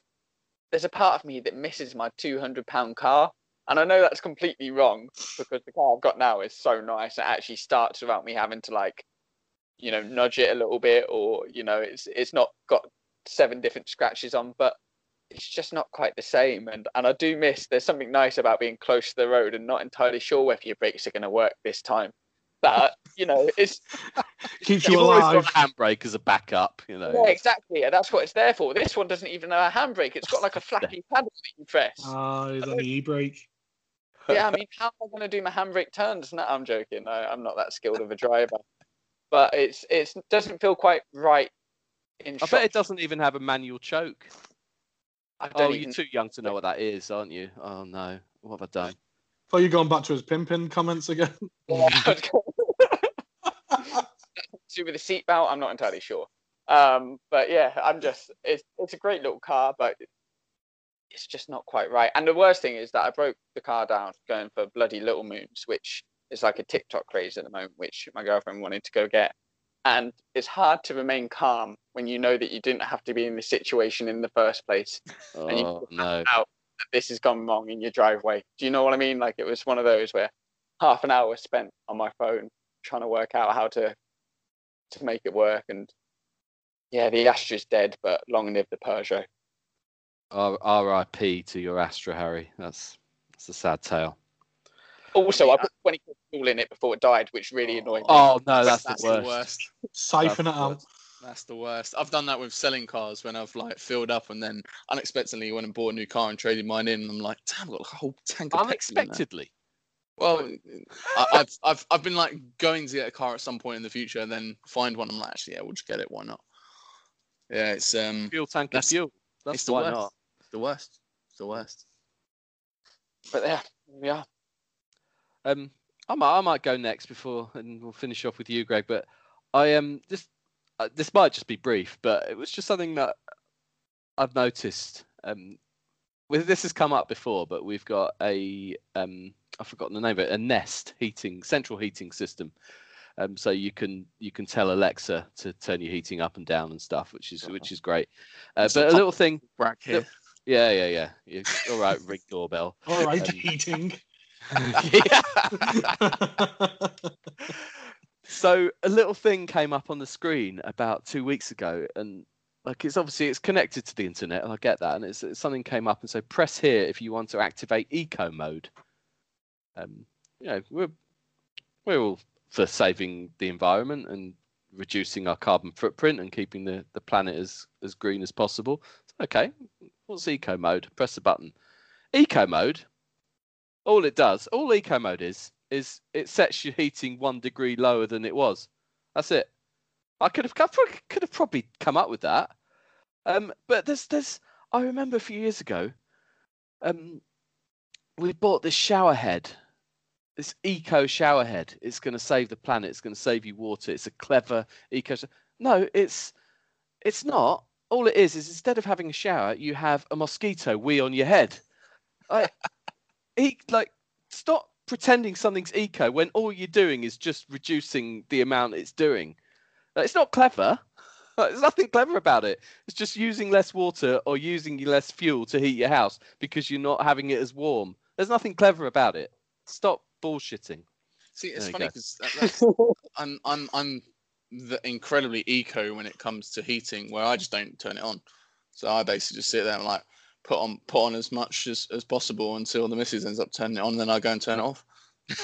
there's a part of me that misses my 200 pound car. And I know that's completely wrong because the car I've got now is so nice. It actually starts without me having to like you know nudge it a little bit or you know it's it's not got seven different scratches on but it's just not quite the same. And and I do miss there's something nice about being close to the road and not entirely sure whether your brakes are going to work this time. But you know it's Keeps always alive. got a handbrake as a backup, you know. yeah exactly and that's what it's there for. This one doesn't even have a handbrake. It's got like a flappy paddle that you press. Ah, is that the e-brake. yeah I mean how am I going to do my handbrake turns? No I'm joking. I, I'm not that skilled of a driver but it's it's doesn't feel quite right in I shot. bet it doesn't even have a manual choke. I Oh, don't you're too young to know what that is, aren't you? Oh no, what have I done? Thought you going back to his pimping comments again. do with a seatbelt. I'm not entirely sure. Um, but yeah, I'm just it's it's a great little car, but it's just not quite right. And the worst thing is that I broke the car down going for bloody little moons, which is like a TikTok craze at the moment, which my girlfriend wanted to go get. And it's hard to remain calm when you know that you didn't have to be in this situation in the first place. And you Oh no. out that this has gone wrong in your driveway. Do you know what I mean? Like it was one of those where half an hour spent on my phone trying to work out how to to make it work. And yeah, the Astra's dead, but long live the Peugeot. R- R.I.P. to your Astra, Harry. That's that's a sad tale. Also, I put 20 quid fuel in it before it died, which really annoyed me. Oh no, that's, That's the worst. Siphon it That's out. That's the worst. I've done that with selling cars when I've like filled up and then unexpectedly went and bought a new car and traded mine in. And I'm like, damn, I've got a whole tank of petrol. Unexpectedly. Well, I, I've I've I've been like going to get a car at some point in the future and then find one. I'm like, actually, yeah, we'll just get it. Why not? Yeah, it's um, Fuel tank of That's- fuel. That's it's the why worst. not. The worst. It's the worst. But yeah, yeah. Um, I might, I might go next before, and we'll finish off with you, Greg. But I um, just uh, this might just be brief, but it was just something that I've noticed. Um, with this has come up before, but we've got a um, I've forgotten the name of it, a Nest heating central heating system. Um, so you can you can tell Alexa to turn your heating up and down and stuff, which is which is great. Uh, but a a little thing, Brack here. Yep. yeah, yeah, yeah. yeah. All right, ring doorbell. All right, Um, heating. So a little thing came up on the screen about two weeks ago, and like it's obviously it's connected to the internet, and I get that. And it's, it's something came up and so press here if you want to activate eco mode. Um, you know, we're we're all for saving the environment and reducing our carbon footprint and keeping the, the planet as as green as possible. Okay, what's eco mode? Press the button. Eco mode. All it does, all eco mode is, is it sets your heating one degree lower than it was. That's it. I could have could have probably come up with that. Um, but there's there's I remember a few years ago, um, we bought this shower head, this eco shower head. It's going to save the planet. It's going to save you water. It's a clever eco. No, it's it's not. All it is is instead of having a shower, you have a mosquito wee on your head. I, e- like stop pretending something's eco when all you're doing is just reducing the amount it's doing. Like, It's not clever. Like, There's nothing clever about it. It's just using less water or using less fuel to heat your house because you're not having it as warm. There's nothing clever about it. Stop bullshitting. See, it's funny because that, I'm I'm I'm the incredibly eco when it comes to heating, where I just don't turn it on. So I basically just sit there and like put on put on as much as, as possible until the missus ends up turning it on, then I go and turn it off.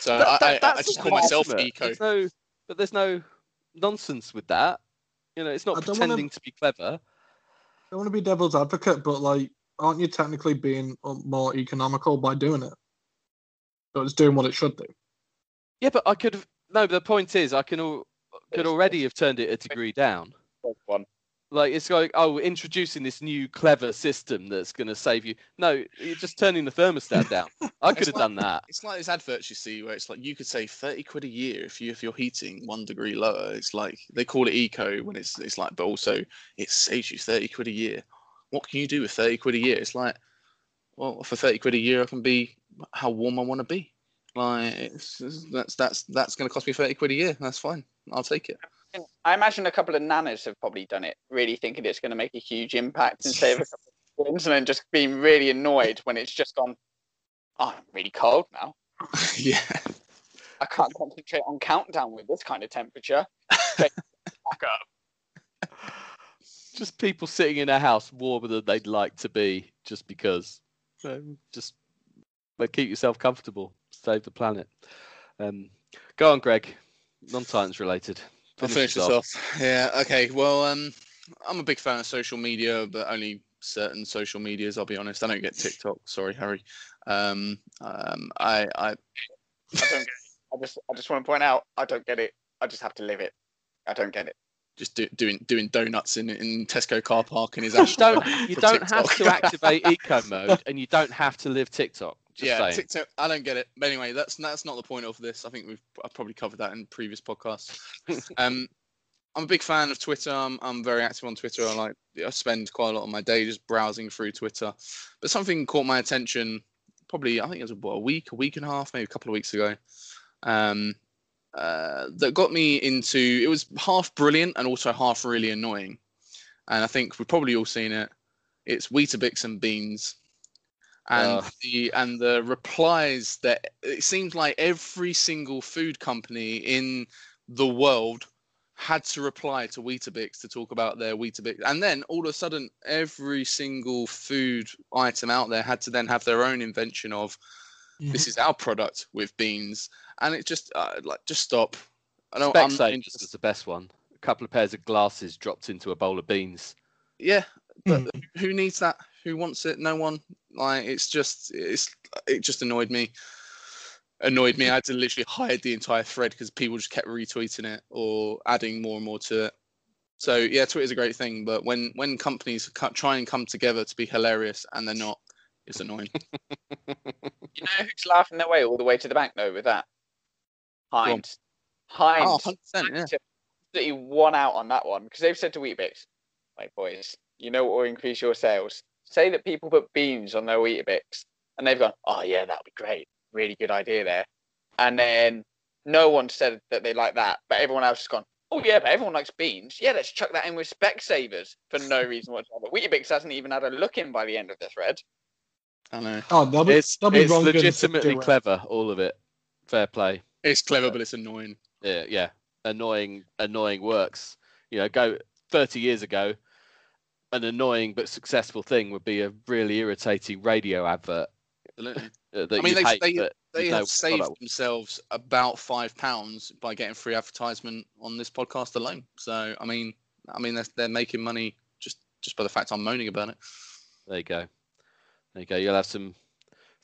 So That- I, that- I, I that's just call myself legitimate. eco. There's no, but there's no nonsense with that. You know, it's not I don't wanna- pretending to be clever. I want to be devil's advocate, but like, aren't you technically being uh, more economical by doing it? So it's doing what it should do. Yeah, but I could have. No, but the point is, I can al- could already have turned it a degree down. One. Like it's like, oh, introducing this new clever system that's going to save you. No, you're just turning the thermostat down. I could have like- done that. It's like this adverts you see where it's like you could save thirty quid a year if you if you're heating one degree lower. It's like they call it eco when it's it's like, but also it saves you thirty quid a year. What can you do with thirty quid a year? It's like, well, for thirty quid a year, I can be how warm I want to be. Like it's, it's- that's that's that's going to cost me thirty quid a year. That's fine. I'll take it. I imagine a couple of nanas have probably done it, really thinking it's going to make a huge impact and save a couple of wins, and then just being really annoyed when it's just gone. Oh, I'm really cold now. yeah. I can't concentrate on countdown with this kind of temperature. Back up. Just people sitting in a house warmer than they'd like to be, just because. So just, but keep yourself comfortable. Save the planet. Um, go on, Greg. Non-Titans related. I'll finish this off. Yeah. Okay. Well, um, I'm a big fan of social media, but only certain social medias. I'll be honest. I don't get TikTok. Sorry, Harry. Um, um, I, I, I don't get it. I just, I just want to point out, I don't get it. I just have to live it. I don't get it. just do, doing doing donuts in in Tesco car park in his You ash. don't, you don't have to activate eco mode, and you don't have to live TikTok. Just yeah, saying. TikTok. I don't get it. But anyway, that's that's not the point of this. I think we've I've probably covered that in previous podcasts. um, I'm a big fan of Twitter. I'm, I'm very active on Twitter. I like I spend quite a lot of my day just browsing through Twitter. But something caught my attention. Probably I think it was what, a week, a week and a half, maybe a couple of weeks ago. Um, uh, that got me into. It was half brilliant and also half really annoying. And I think we've probably all seen it. It's Weetabix and beans and Oh. the and the replies that it seems like every single food company in the world had to reply to Weetabix to talk about their Weetabix, and then all of a sudden, every single food item out there had to then have their own invention of this is our product with beans, and it just uh, like just stop. I don't. I'm not Specsavers interested- was the best one. A couple of pairs of glasses dropped into a bowl of beans. Yeah, but Hmm. who needs that? Who wants it? No one. Like it's just it's it just annoyed me. Annoyed me. I had to literally hide the entire thread because people just kept retweeting it or adding more and more to it. So yeah, Twitter's a great thing, but when when companies try and come together to be hilarious and they're not, it's annoying. You know who's laughing their way all the way to the bank though with that? on. Heinz. Heinz. oh, 100%, yeah. Heinz have absolutely won out on that one because they've said to Weetabix, like boys, you know what will increase your sales? Say that people put beans on their Weetabix, and they've gone, oh yeah, that'll be great, really good idea there. And then no one said that they like that, but everyone else has gone, oh yeah, but everyone likes beans. Yeah, let's chuck that in with Specsavers for no reason whatsoever. Weetabix hasn't even had a look in by the end of the thread. I know. Oh, they'll be, It's, they'll be it's wrong legitimately clever, all of it. Fair play. It's clever, but it's annoying. Yeah, yeah. Annoying, annoying works. You know, go 30 years ago, an annoying but successful thing would be a really irritating radio advert Absolutely. uh, that I mean, they- hate, they- They have saved themselves about five pounds by getting free advertisement on this podcast alone. So I mean, I mean they're, they're making money just just by the fact I'm moaning about it. There you go. There you go. You'll have some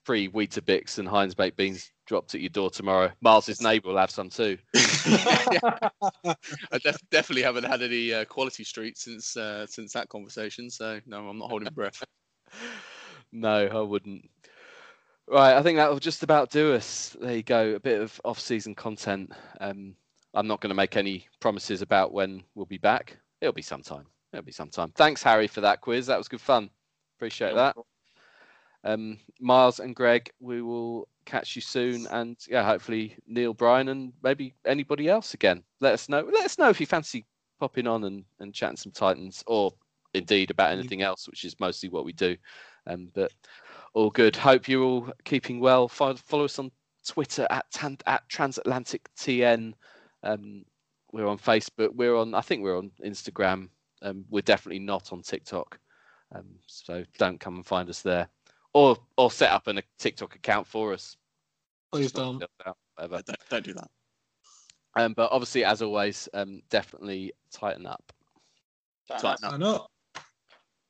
free Weetabix and Heinz baked beans dropped at your door tomorrow. Miles's neighbour will have some too. I def- definitely haven't had any uh, quality street since uh, since that conversation. So no, I'm not holding breath. No, I wouldn't. Right, I think that will just about do us. There you go. A bit of off-season content. Um, I'm not going to make any promises about when we'll be back. It'll be sometime. It'll be sometime. Thanks, Harry, for that quiz. That was good fun. Appreciate that. Um, Miles and Greg, we will catch you soon, and yeah, hopefully Neil, Bryan and maybe anybody else again. Let us know. Let us know if you fancy popping on and, and chatting some Titans, or indeed about anything else, which is mostly what we do. Um, but all good. Hope you're all keeping well. Follow, follow us on Twitter at tan, at Transatlantic TN. Um, we're on Facebook. We're on. I think we're on Instagram. Um, we're definitely not on TikTok. Um, so don't come and find us there, or or set up an, a TikTok account for us. Please don't. Whatever. don't, don't do that. Um, but obviously, as always, um, definitely tighten up. Fair Tighten enough. up. I know.